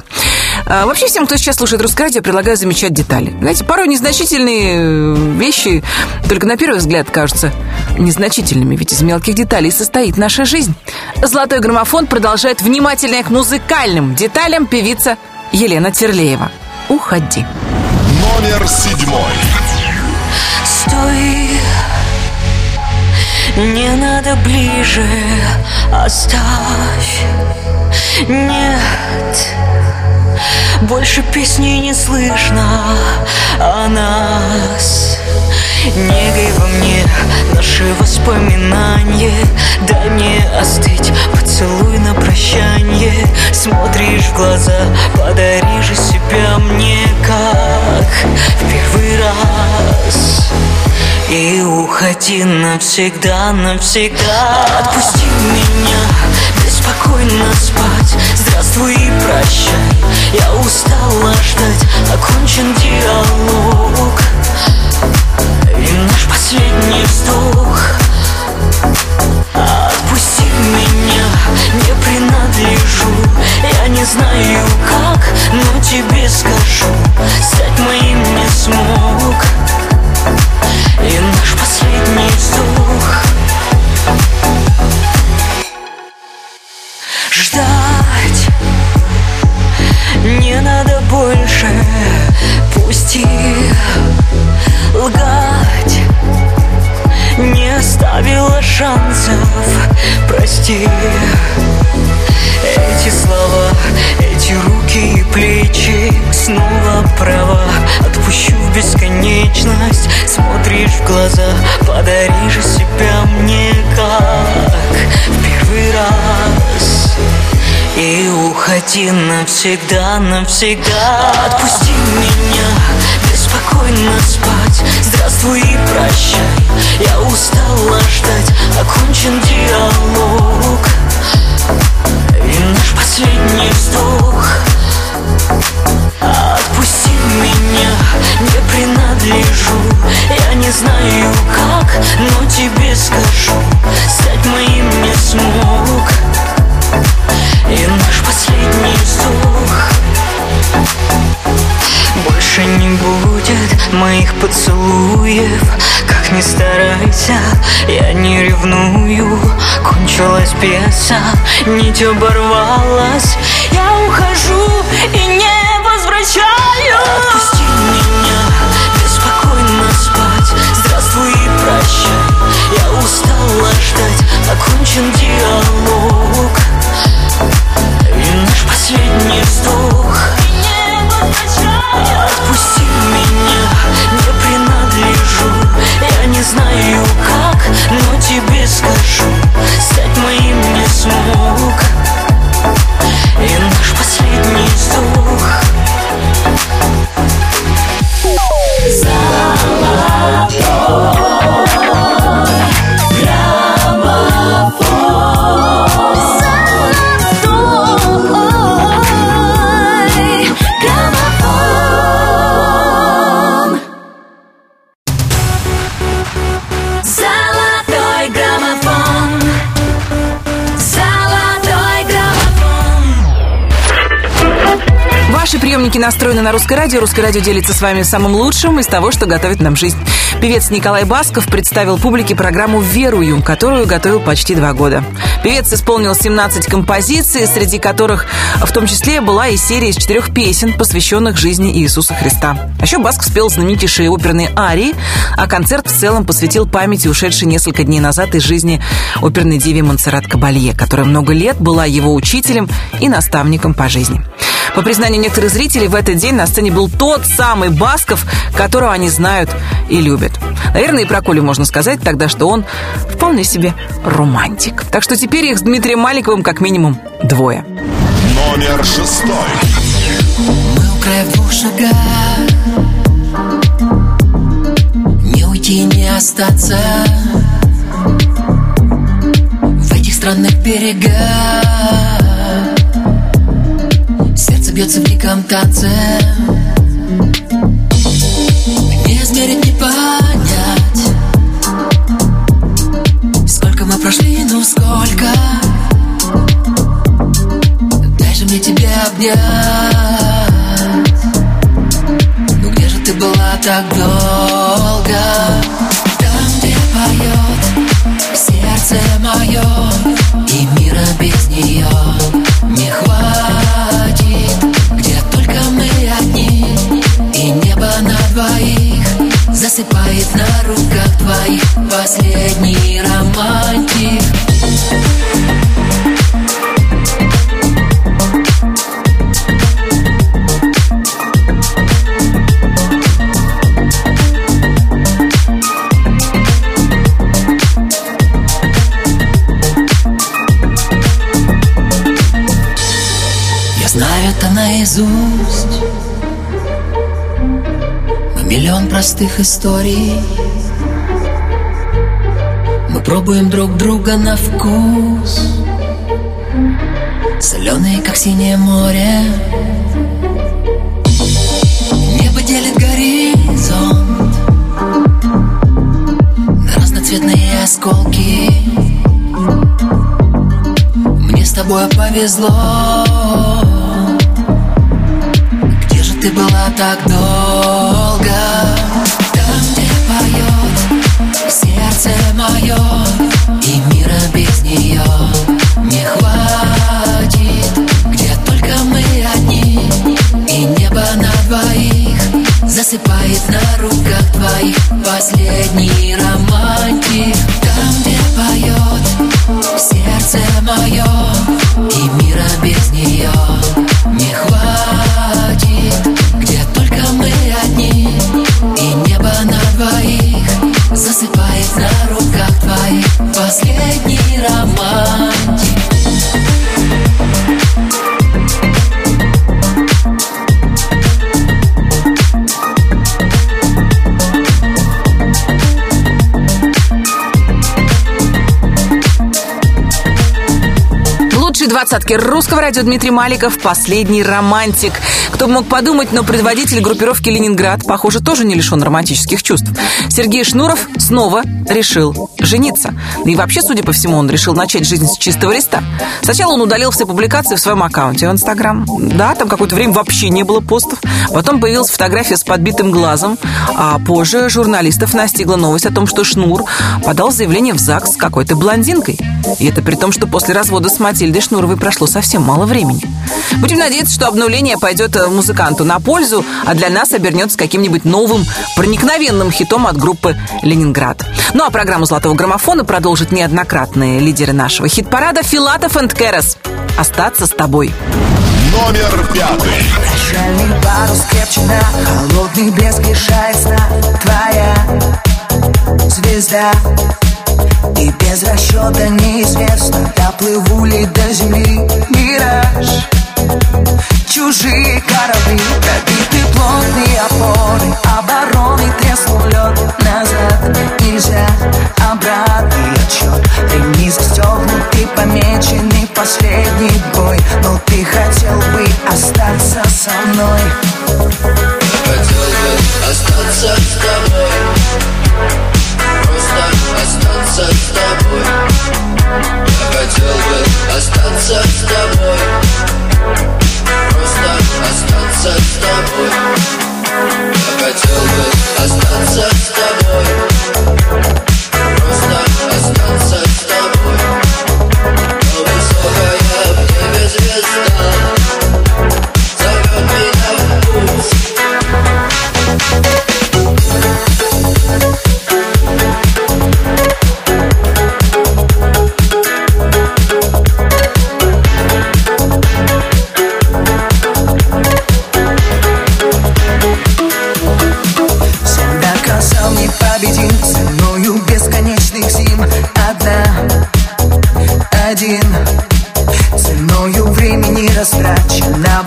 А, Вообще всем, кто сейчас слушает русское радио, предлагаю замечать детали. Знаете, порой незначительные э, вещи только на первый взгляд кажутся незначительными, ведь из мелких деталей состоит наша жизнь. Золотой граммофон продолжает внимательно к музыкальным деталям певица Елена Терлеева. Уходи. Номер седьмой. Стой, не надо ближе, оставь. Нет, больше песни не слышно о нас. Негой во мне наши воспоминания. Дай мне остыть, поцелуй на прощанье Смотришь в глаза, подари же себя мне как в первый раз. И уходи навсегда, навсегда. Отпусти меня, беспокойно спать. Здравствуй и прощай, я устала ждать Окончен диалог. И наш последний вздох. Отпусти меня, не принадлежу. Я не знаю как, но тебе скажу. Стать моим не смог. И наш последний вздох Ждать. Не надо больше Пусти лгать. Не оставила шансов Прости. Эти слова, эти руки и плечи Снова права, отпущу в бесконечность Смотришь в глаза, подари же себя мне как в первый раз И уходи навсегда, навсегда. Отпусти меня, беспокойно спать. Здравствуй и прощай, я устала ждать. Окончен диалог. И наш последний вздох. Отпусти меня, не принадлежу. Я не знаю как, но тебе скажу. Стать моим не смог И наш последний вздох. Больше не будет моих поцелуев. Как ни старайся, я не ревную. Кончилась пьеса, нить оборвалась. Я ухожу и не возвращаю. Отпусти меня, беспокойно спать. Здравствуй и прощай, я устала ждать. Окончен диалог И наш последний вздох. Отпусти меня, не принадлежу. Я не знаю как, но тебе настроены на русское радио. Русское радио делится с вами самым лучшим из того, что готовит нам жизнь. Певец Николай Басков представил публике программу «Верую», которую готовил почти два года. Певец исполнил 17 композиций, среди которых в том числе была и серия из четырех песен, посвященных жизни Иисуса Христа. А еще Басков спел знаменитейшие оперные арии, а концерт в целом посвятил памяти ушедшей несколько дней назад из жизни оперной диве Монсеррат Кабалье, которая много лет была его учителем и наставником по жизни. По признанию некоторых зрителей, в этот день на сцене был тот самый Басков, которого они знают и любят. Наверное, и про Колю можно сказать тогда, что он вполне себе романтик. Так что теперь их с Дмитрием Маликовым как минимум двое. Номер шестой. Мы у Не уйти, не остаться В этих странных берегах Бьется в диком танце Не измерить, не понять Сколько мы прошли, ну сколько. Дай же мне тебя обнять. Ну где же ты была так долго? Там, где поет сердце мое И мира без нее Засыпает на руках твоих Последний романтик простых историй. Мы пробуем друг друга на вкус. Соленые, как синее море. Небо делит горизонт На разноцветные осколки. Мне с тобой повезло. Где же ты была так долго? Мое И мира без нее не хватит. Где только мы одни И небо на двоих Засыпает на руках твоих Последний романтик. Там, где поет сердце мое И мира без нее не хватит засыпает на руках твоих последний романтик. двадцатки русского радио Дмитрий Маликов «Последний романтик». Кто бы мог подумать, но предводитель группировки «Ленинград», похоже, тоже не лишен романтических чувств. Сергей Шнуров снова решил жениться. И вообще, судя по всему, он решил начать жизнь с чистого листа. Сначала он удалил все публикации в своем аккаунте в Инстаграм. Да, там какое-то время вообще не было постов. Потом появилась фотография с подбитым глазом. А позже журналистов настигла новость о том, что Шнур подал заявление в ЗАГС с какой-то блондинкой. И это при том, что после развода с Матильдой Шнуровой прошло совсем мало времени. Будем надеяться, что обнуление пойдет э, музыканту на пользу, а для нас обернется каким-нибудь новым, проникновенным хитом от группы «Ленинград». Ну а программу «Золотого граммофона» продолжат неоднократные лидеры нашего хит-парада Филатов и Керес. «Остаться с тобой». Номер пятый. Прощальный парус крепчина, холодный блеск лишает сна Твоя звезда И без расчета неизвестно, доплыву ли до земли мираж. Чужие корабли, пробиты плотные опоры Обороны треснул лед назад Нельзя обратный отчет. Ремни застегнуты, помеченный последний бой. Но ты хотел бы остаться со мной. Хотел бы остаться с тобой остаться с тобой. Я хотел бы остаться с тобой. Просто остаться с тобой. Я хотел бы остаться с тобой. Просто остаться с тобой. Но высокая в небе звезда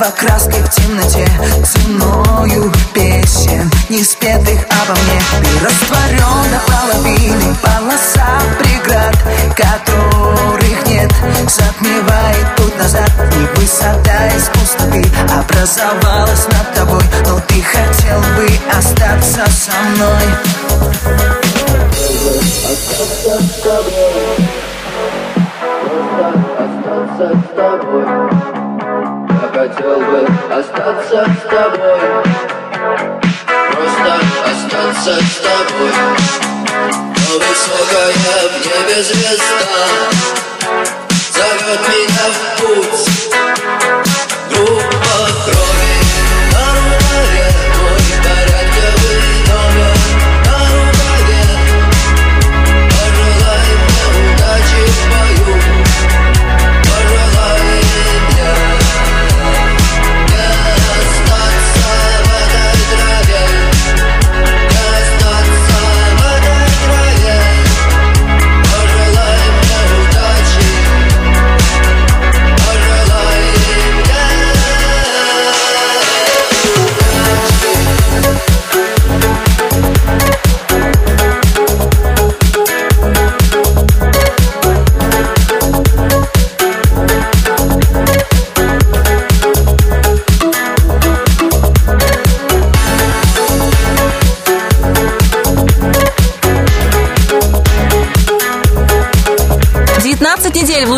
растраченного краской в темноте Ценою песен, не спетых обо мне. Ты растворен до половины полоса преград Которых нет, затмевает путь назад И высота из пустоты образовалась над тобой. Но ты хотел бы остаться со мной. Остаться с тобой. Просто остаться с тобой хотел бы остаться с тобой. Просто остаться с тобой. Но высокая в небе звезда Зовет меня в путь. Группа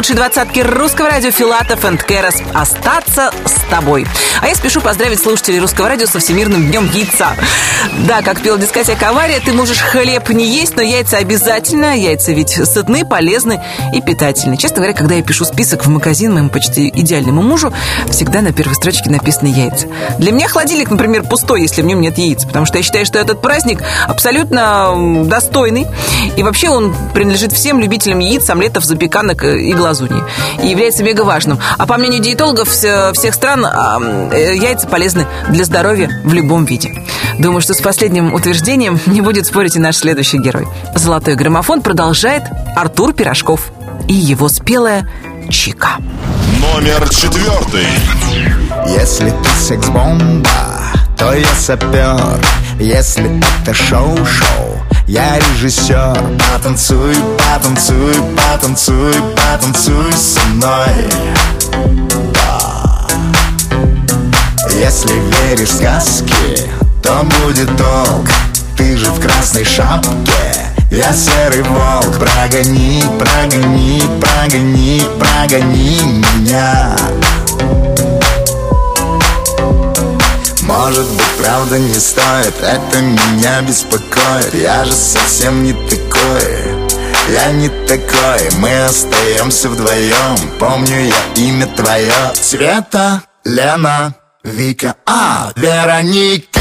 лучшей двадцатке русского радио Филатов энд Керас «Остаться с тобой». А я спешу поздравить слушателей русского радио со Всемирным днем яйца. Да, как пела дискотека «Авария», ты можешь хлеб не есть, но яйца обязательно. Яйца ведь сытны, полезны и питательны. Честно говоря, когда я пишу список в магазин моему почти идеальному мужу, всегда на первой строчке написаны яйца. Для меня холодильник, например, пустой, если в нем нет яиц, потому что я считаю, что этот праздник абсолютно достойный. И вообще он принадлежит всем любителям яиц, омлетов, запеканок и глазуни. И является мега важным. А по мнению диетологов вс- всех стран, а, э, яйца полезны для здоровья в любом виде. Думаю, что с последним утверждением не будет спорить и наш следующий герой. Золотой граммофон продолжает Артур Пирожков и его спелая Чика. Номер четвертый. Если ты секс-бомба, то я сапер Если это шоу-шоу, я режиссер. Потанцуй, потанцуй, потанцуй, потанцуй со мной. Если веришь в сказки, то будет долг Ты же в красной шапке. Я серый волк, прогони, прогони, прогони, прогони меня. Может быть, правда не стоит Это меня беспокоит. Я же совсем не такой я не такой, мы остаемся вдвоем Помню я имя твое. Света, Лена, Вика, а, Вероника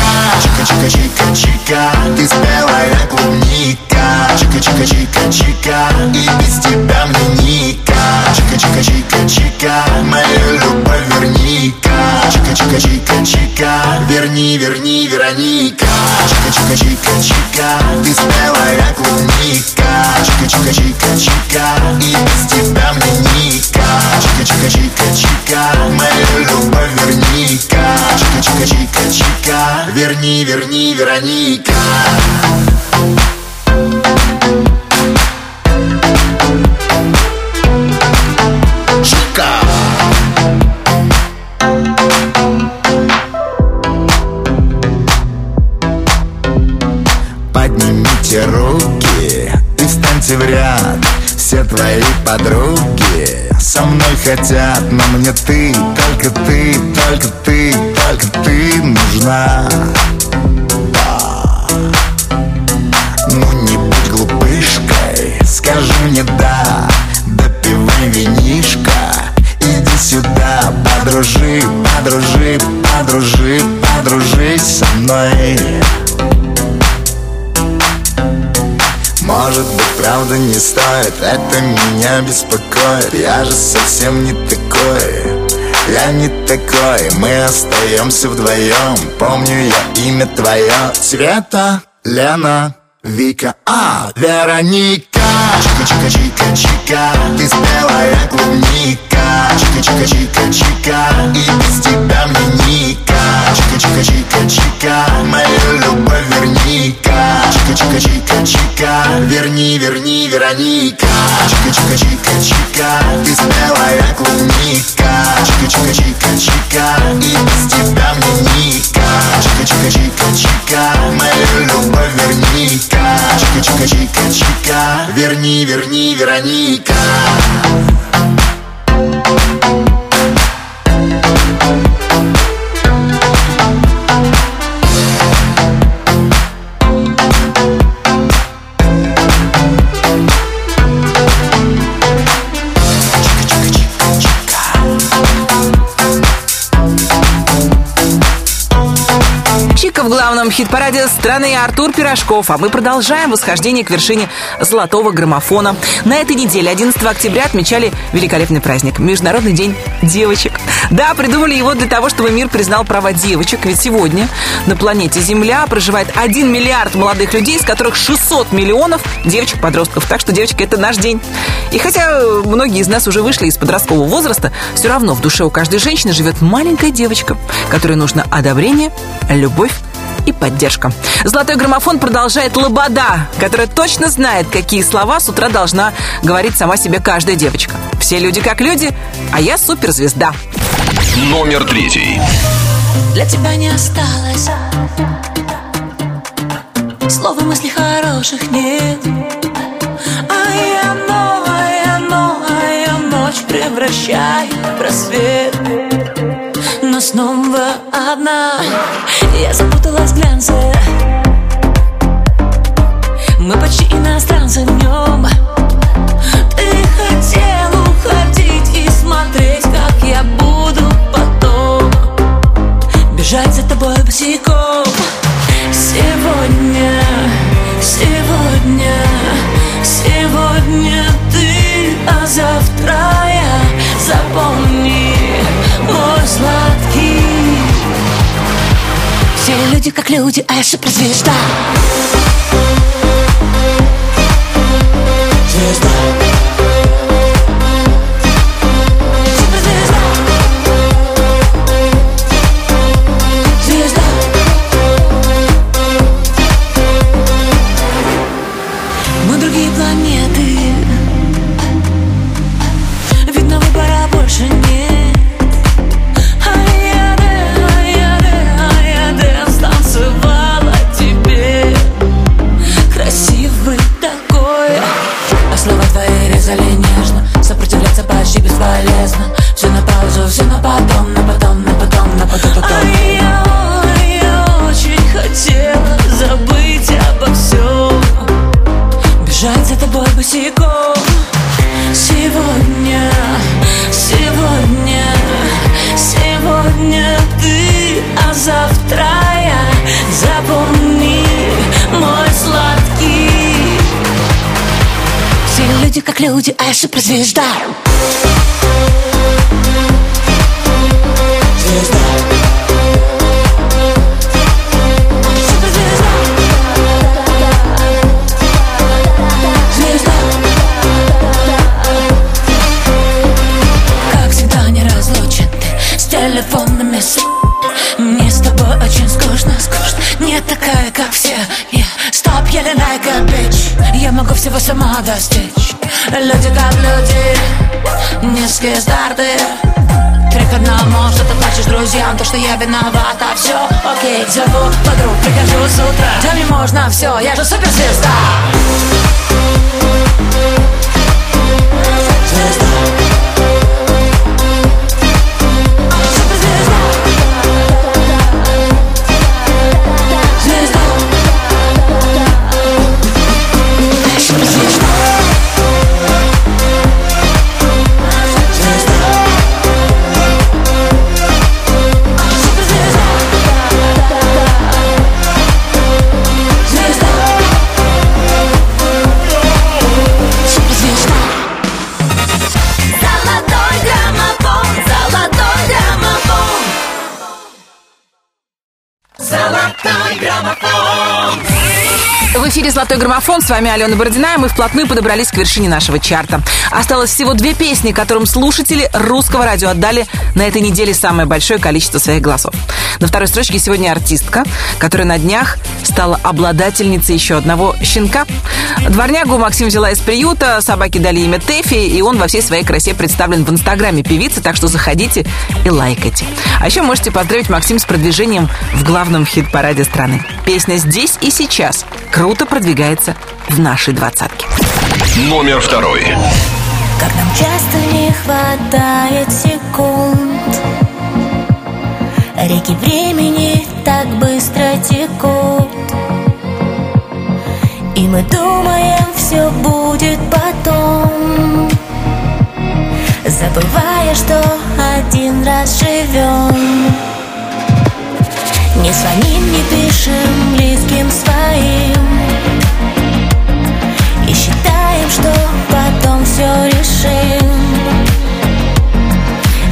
Чика-чика-чика-чика Ты спелая клубника Чика-чика-чика-чика И без тебя мне ника Чика-чика-чика-чика Мою любовь верни-ка Чика-чика-чика-чика Верни, верни, Вероника Чика-чика-чика-чика Ты спелая клубника Чика-чика-чика-чика И без тебя мне ника Чика-чика-чика-чика Мою любовь верни-ка Чика-чика-чика-чика Верни, верни, Вероника. Чика. Поднимите руки и встаньте в ряд Все твои подруги со мной хотят Но мне ты, только ты, только ты, только ты нужна Ну не будь глупышкой, скажи мне да Допивай винишко, иди сюда Подружи, подружи, подружи, подружись со мной. Может быть, правда не стоит Это меня беспокоит. Я же совсем не такой Я не такой. Мы остаемся вдвоем Помню я имя твое. Света, Лена, Вика, а, Вероника Чика-чика-чика-чика Ты спелая клубника Чика-чика-чика-чика И без тебя мне ника Чика-чика-чика-чика Мою любовь верни-ка Чика-чика-чика-чика Верни, верни, Вероника Чика-чика-чика-чика Ты спелая клубника Чика-чика-чика-чика Чика-чика-чика-чика Верни, верни, Вероника хит-параде страны Артур Пирожков. А мы продолжаем восхождение к вершине золотого граммофона. На этой неделе, 11 октября, отмечали великолепный праздник. Международный день девочек. Да, придумали его для того, чтобы мир признал права девочек. Ведь сегодня на планете Земля проживает 1 миллиард молодых людей, из которых 600 миллионов девочек-подростков. Так что, девочки, это наш день. И хотя многие из нас уже вышли из подросткового возраста, все равно в душе у каждой женщины живет маленькая девочка, которой нужно одобрение, любовь и поддержка. Золотой граммофон продолжает Лобода, которая точно знает, какие слова с утра должна говорить сама себе каждая девочка. Все люди как люди, а я суперзвезда. Номер третий. Для тебя не осталось Слова мыслей хороших нет А я новая, новая ночь Превращаю в рассвет Но снова одна. Я запуталась в глянце. Мы почти иностранцы в люди как люди, а я суперзвезда Звезда суперзвезда Звезда Как всегда не разлучен ты с телефонными с... Мне с тобой очень скучно, скучно. Не такая, как все. Я стоп, еле like a Я могу всего сама достичь Люди как люди Низкие старты. Три к одному, что ты хочешь друзьям То, что я виновата, все окей Зову подруг, прихожу с утра. Да мне можно все, я же суперзвезда «Золотой граммофон». С вами Алена Бородина. и Мы вплотную подобрались к вершине нашего чарта. Осталось всего две песни, которым слушатели русского радио отдали на этой неделе самое большое количество своих голосов. На второй строчке сегодня артистка, которая на днях стала обладательницей еще одного щенка. Дворнягу Максим взяла из приюта, собаке дали имя Тэфи, и он во всей своей красе представлен в инстаграме певицы, так что заходите и лайкайте. А еще можете поздравить Максим с продвижением в главном хит-параде страны. Песня «Здесь и сейчас» круто продвигается в нашей двадцатке. Номер второй. Как нам часто не хватает секунд Реки времени так быстро текут И мы думаем, все будет потом. Забывая, что один раз живем Не звоним, не пишем близким своим. И считаем, что потом все решим.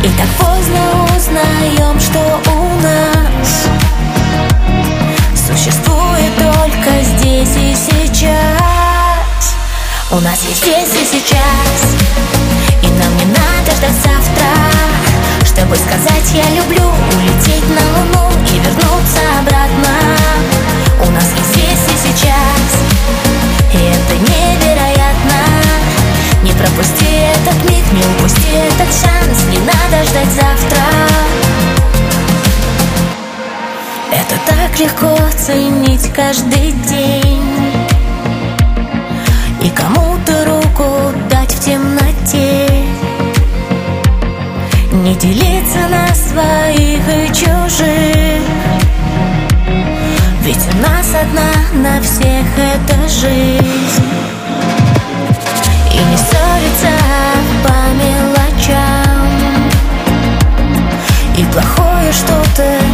И так поздно узнаем, что у нас Существует только здесь и сейчас. У нас есть здесь и сейчас. И нам не надо ждать завтра. Чтобы сказать я люблю Улететь на луну и вернуться обратно. У нас есть здесь и сейчас. И это невероятно. Не пропусти этот миг, не упусти этот шанс. Не надо ждать завтра Это так легко ценить каждый день. И кому-то руку дать в темноте. Не делиться на своих и чужих. Ведь у нас одна на всех эта жизнь. И не ссориться по мелочам. И плохое что-то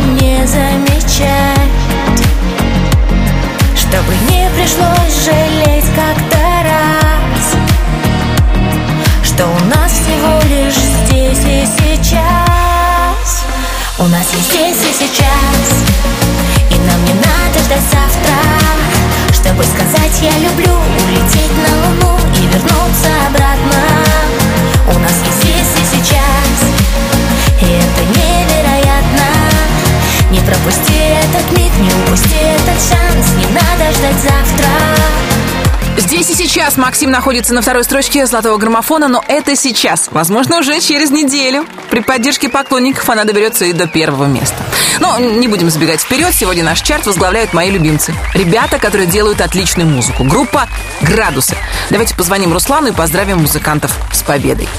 пришлось жалеть как-то раз Что у нас всего лишь здесь и сейчас. У нас есть здесь и сейчас И нам не надо ждать завтра. Чтобы сказать я люблю Улететь на луну и вернуться обратно. У нас есть здесь и сейчас И это невероятно. Не пропусти этот миг, не упусти этот шанс Не надо ждать завтра Здесь и сейчас Максим находится на второй строчке золотого граммофона, но это сейчас. Возможно, уже через неделю. При поддержке поклонников она доберется и до первого места. Но не будем забегать вперед. Сегодня наш чарт возглавляют мои любимцы. Ребята, которые делают отличную музыку. Группа «Градусы». Давайте позвоним Руслану и поздравим музыкантов с победой.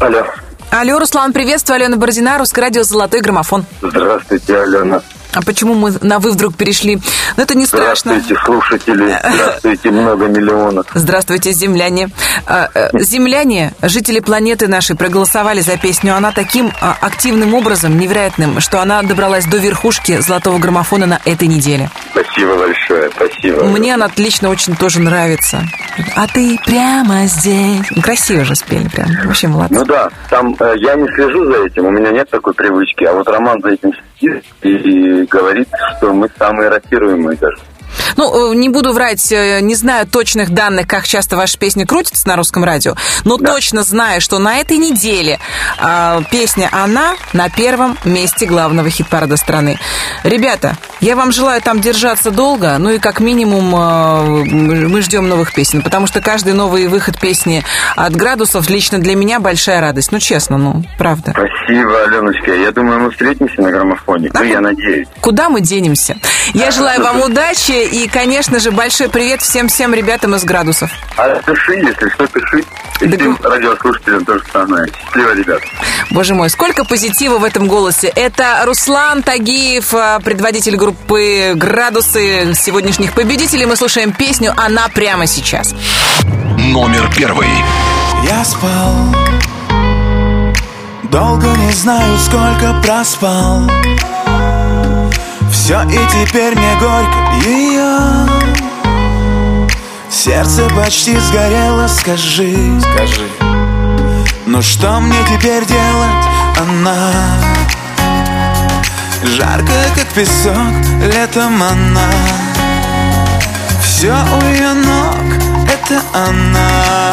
Алло. Алло, Руслан, приветствую. Алена Бородина, Русское радио «Золотой граммофон». Здравствуйте, Алена. А почему мы на «вы» вдруг перешли? Ну, это не страшно. Здравствуйте, слушатели. Здравствуйте, много миллионов. Здравствуйте, земляне. А, э, Земляне, жители планеты нашей, проголосовали за песню. Она таким а, активным образом, невероятным, что она добралась до верхушки золотого граммофона на этой неделе. Спасибо большое, спасибо. Мне она отлично очень тоже нравится. А ты прямо здесь. Красиво же спели прям. Вообще молодцы. Ну да, там э, я не слежу за этим, у меня нет такой привычки, а вот Роман за этим сидит и говорит, что мы самые ротируемые даже. Ну, э, не буду врать, э, не знаю точных данных, как часто ваши песни крутятся на русском радио, но точно знаю, что на этой неделе э, песня «Она» на первом месте главного хит-парада страны. Ребята, я вам желаю там держаться долго, ну и как минимум э, мы ждем новых песен, потому что каждый новый выход песни от градусов лично для меня большая радость. Ну, честно, ну, правда. Спасибо, Аленочка. Я думаю, мы встретимся на граммофоне. Ну, я надеюсь. Куда мы денемся? Я желаю вам удачи и, конечно же, большой привет всем-всем ребятам из градусов. А пиши, если что, пиши. И всем радиослушателям тоже самое. Счастливо, ребят. Боже мой, сколько позитива в этом голосе. Это Руслан Тагиев, э, предводитель группы «Градусы», сегодняшних победителей. Мы слушаем песню «Она прямо сейчас». Номер первый. Я спал Долго не знаю, сколько проспал Все и теперь мне горько ее Сердце почти сгорело, скажи. Скажи. Ну что мне теперь делать, она Жарко, как песок, летом она. Все у ее ног, это она.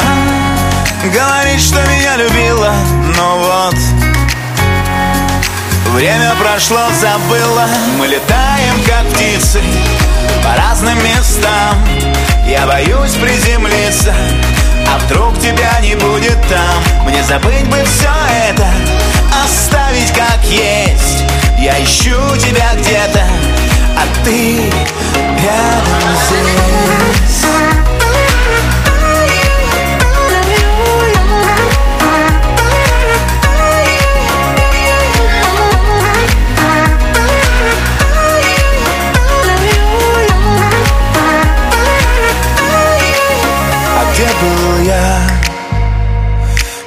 Говорит, что меня любила, но вот Время прошло, забыла. Мы летаем, как птицы По разным местам. Я боюсь приземлиться А вдруг тебя не будет там. Мне забыть бы все это Оставить как есть. Я ищу тебя где-то А ты рядом здесь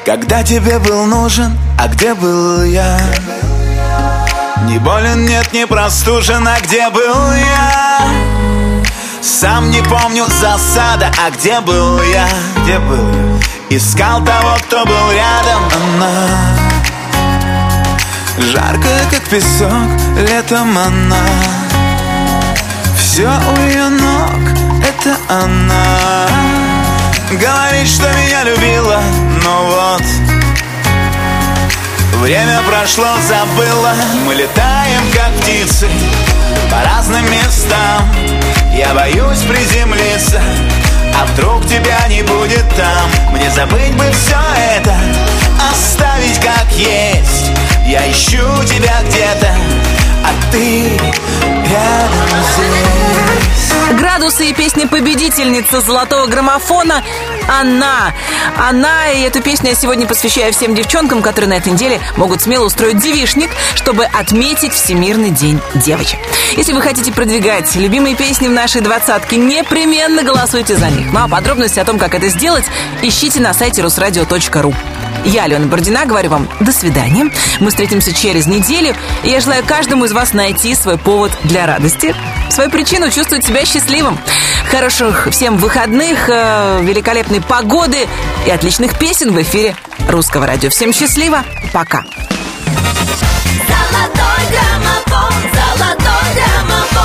Когда тебе был нужен, а где был я? Не болен, нет, не простужен, а где был я? Сам не помню засада, а где был я? Где был я? Искал того, кто был рядом, она Жарко, как песок, летом она Все у ее ног, это она Говорит, что меня любила, но вот Время прошло, забыла. Мы летаем, как птицы По разным местам. Я боюсь приземлиться А вдруг тебя не будет там. Мне забыть бы все это Оставить как есть. Я ищу тебя где-то А ты рядом здесь Градусы и песня победительница золотого граммофона она. Она, и эту песню я сегодня посвящаю всем девчонкам, которые на этой неделе могут смело устроить девишник, чтобы отметить Всемирный день девочек. Если вы хотите продвигать любимые песни в нашей двадцатке, непременно голосуйте за них. Ну а подробности о том, как это сделать, ищите на сайте русрадио.ру. Я, Алена Бордина, говорю вам до свидания. Мы встретимся через неделю. И я желаю каждому из вас найти свой повод для радости, свою причину чувствовать себя счастливым. Хороших всем выходных, э, великолепной погоды и отличных песен в эфире Русского радио. Всем счастливо. Пока. Золотой граммофон, золотой граммофон.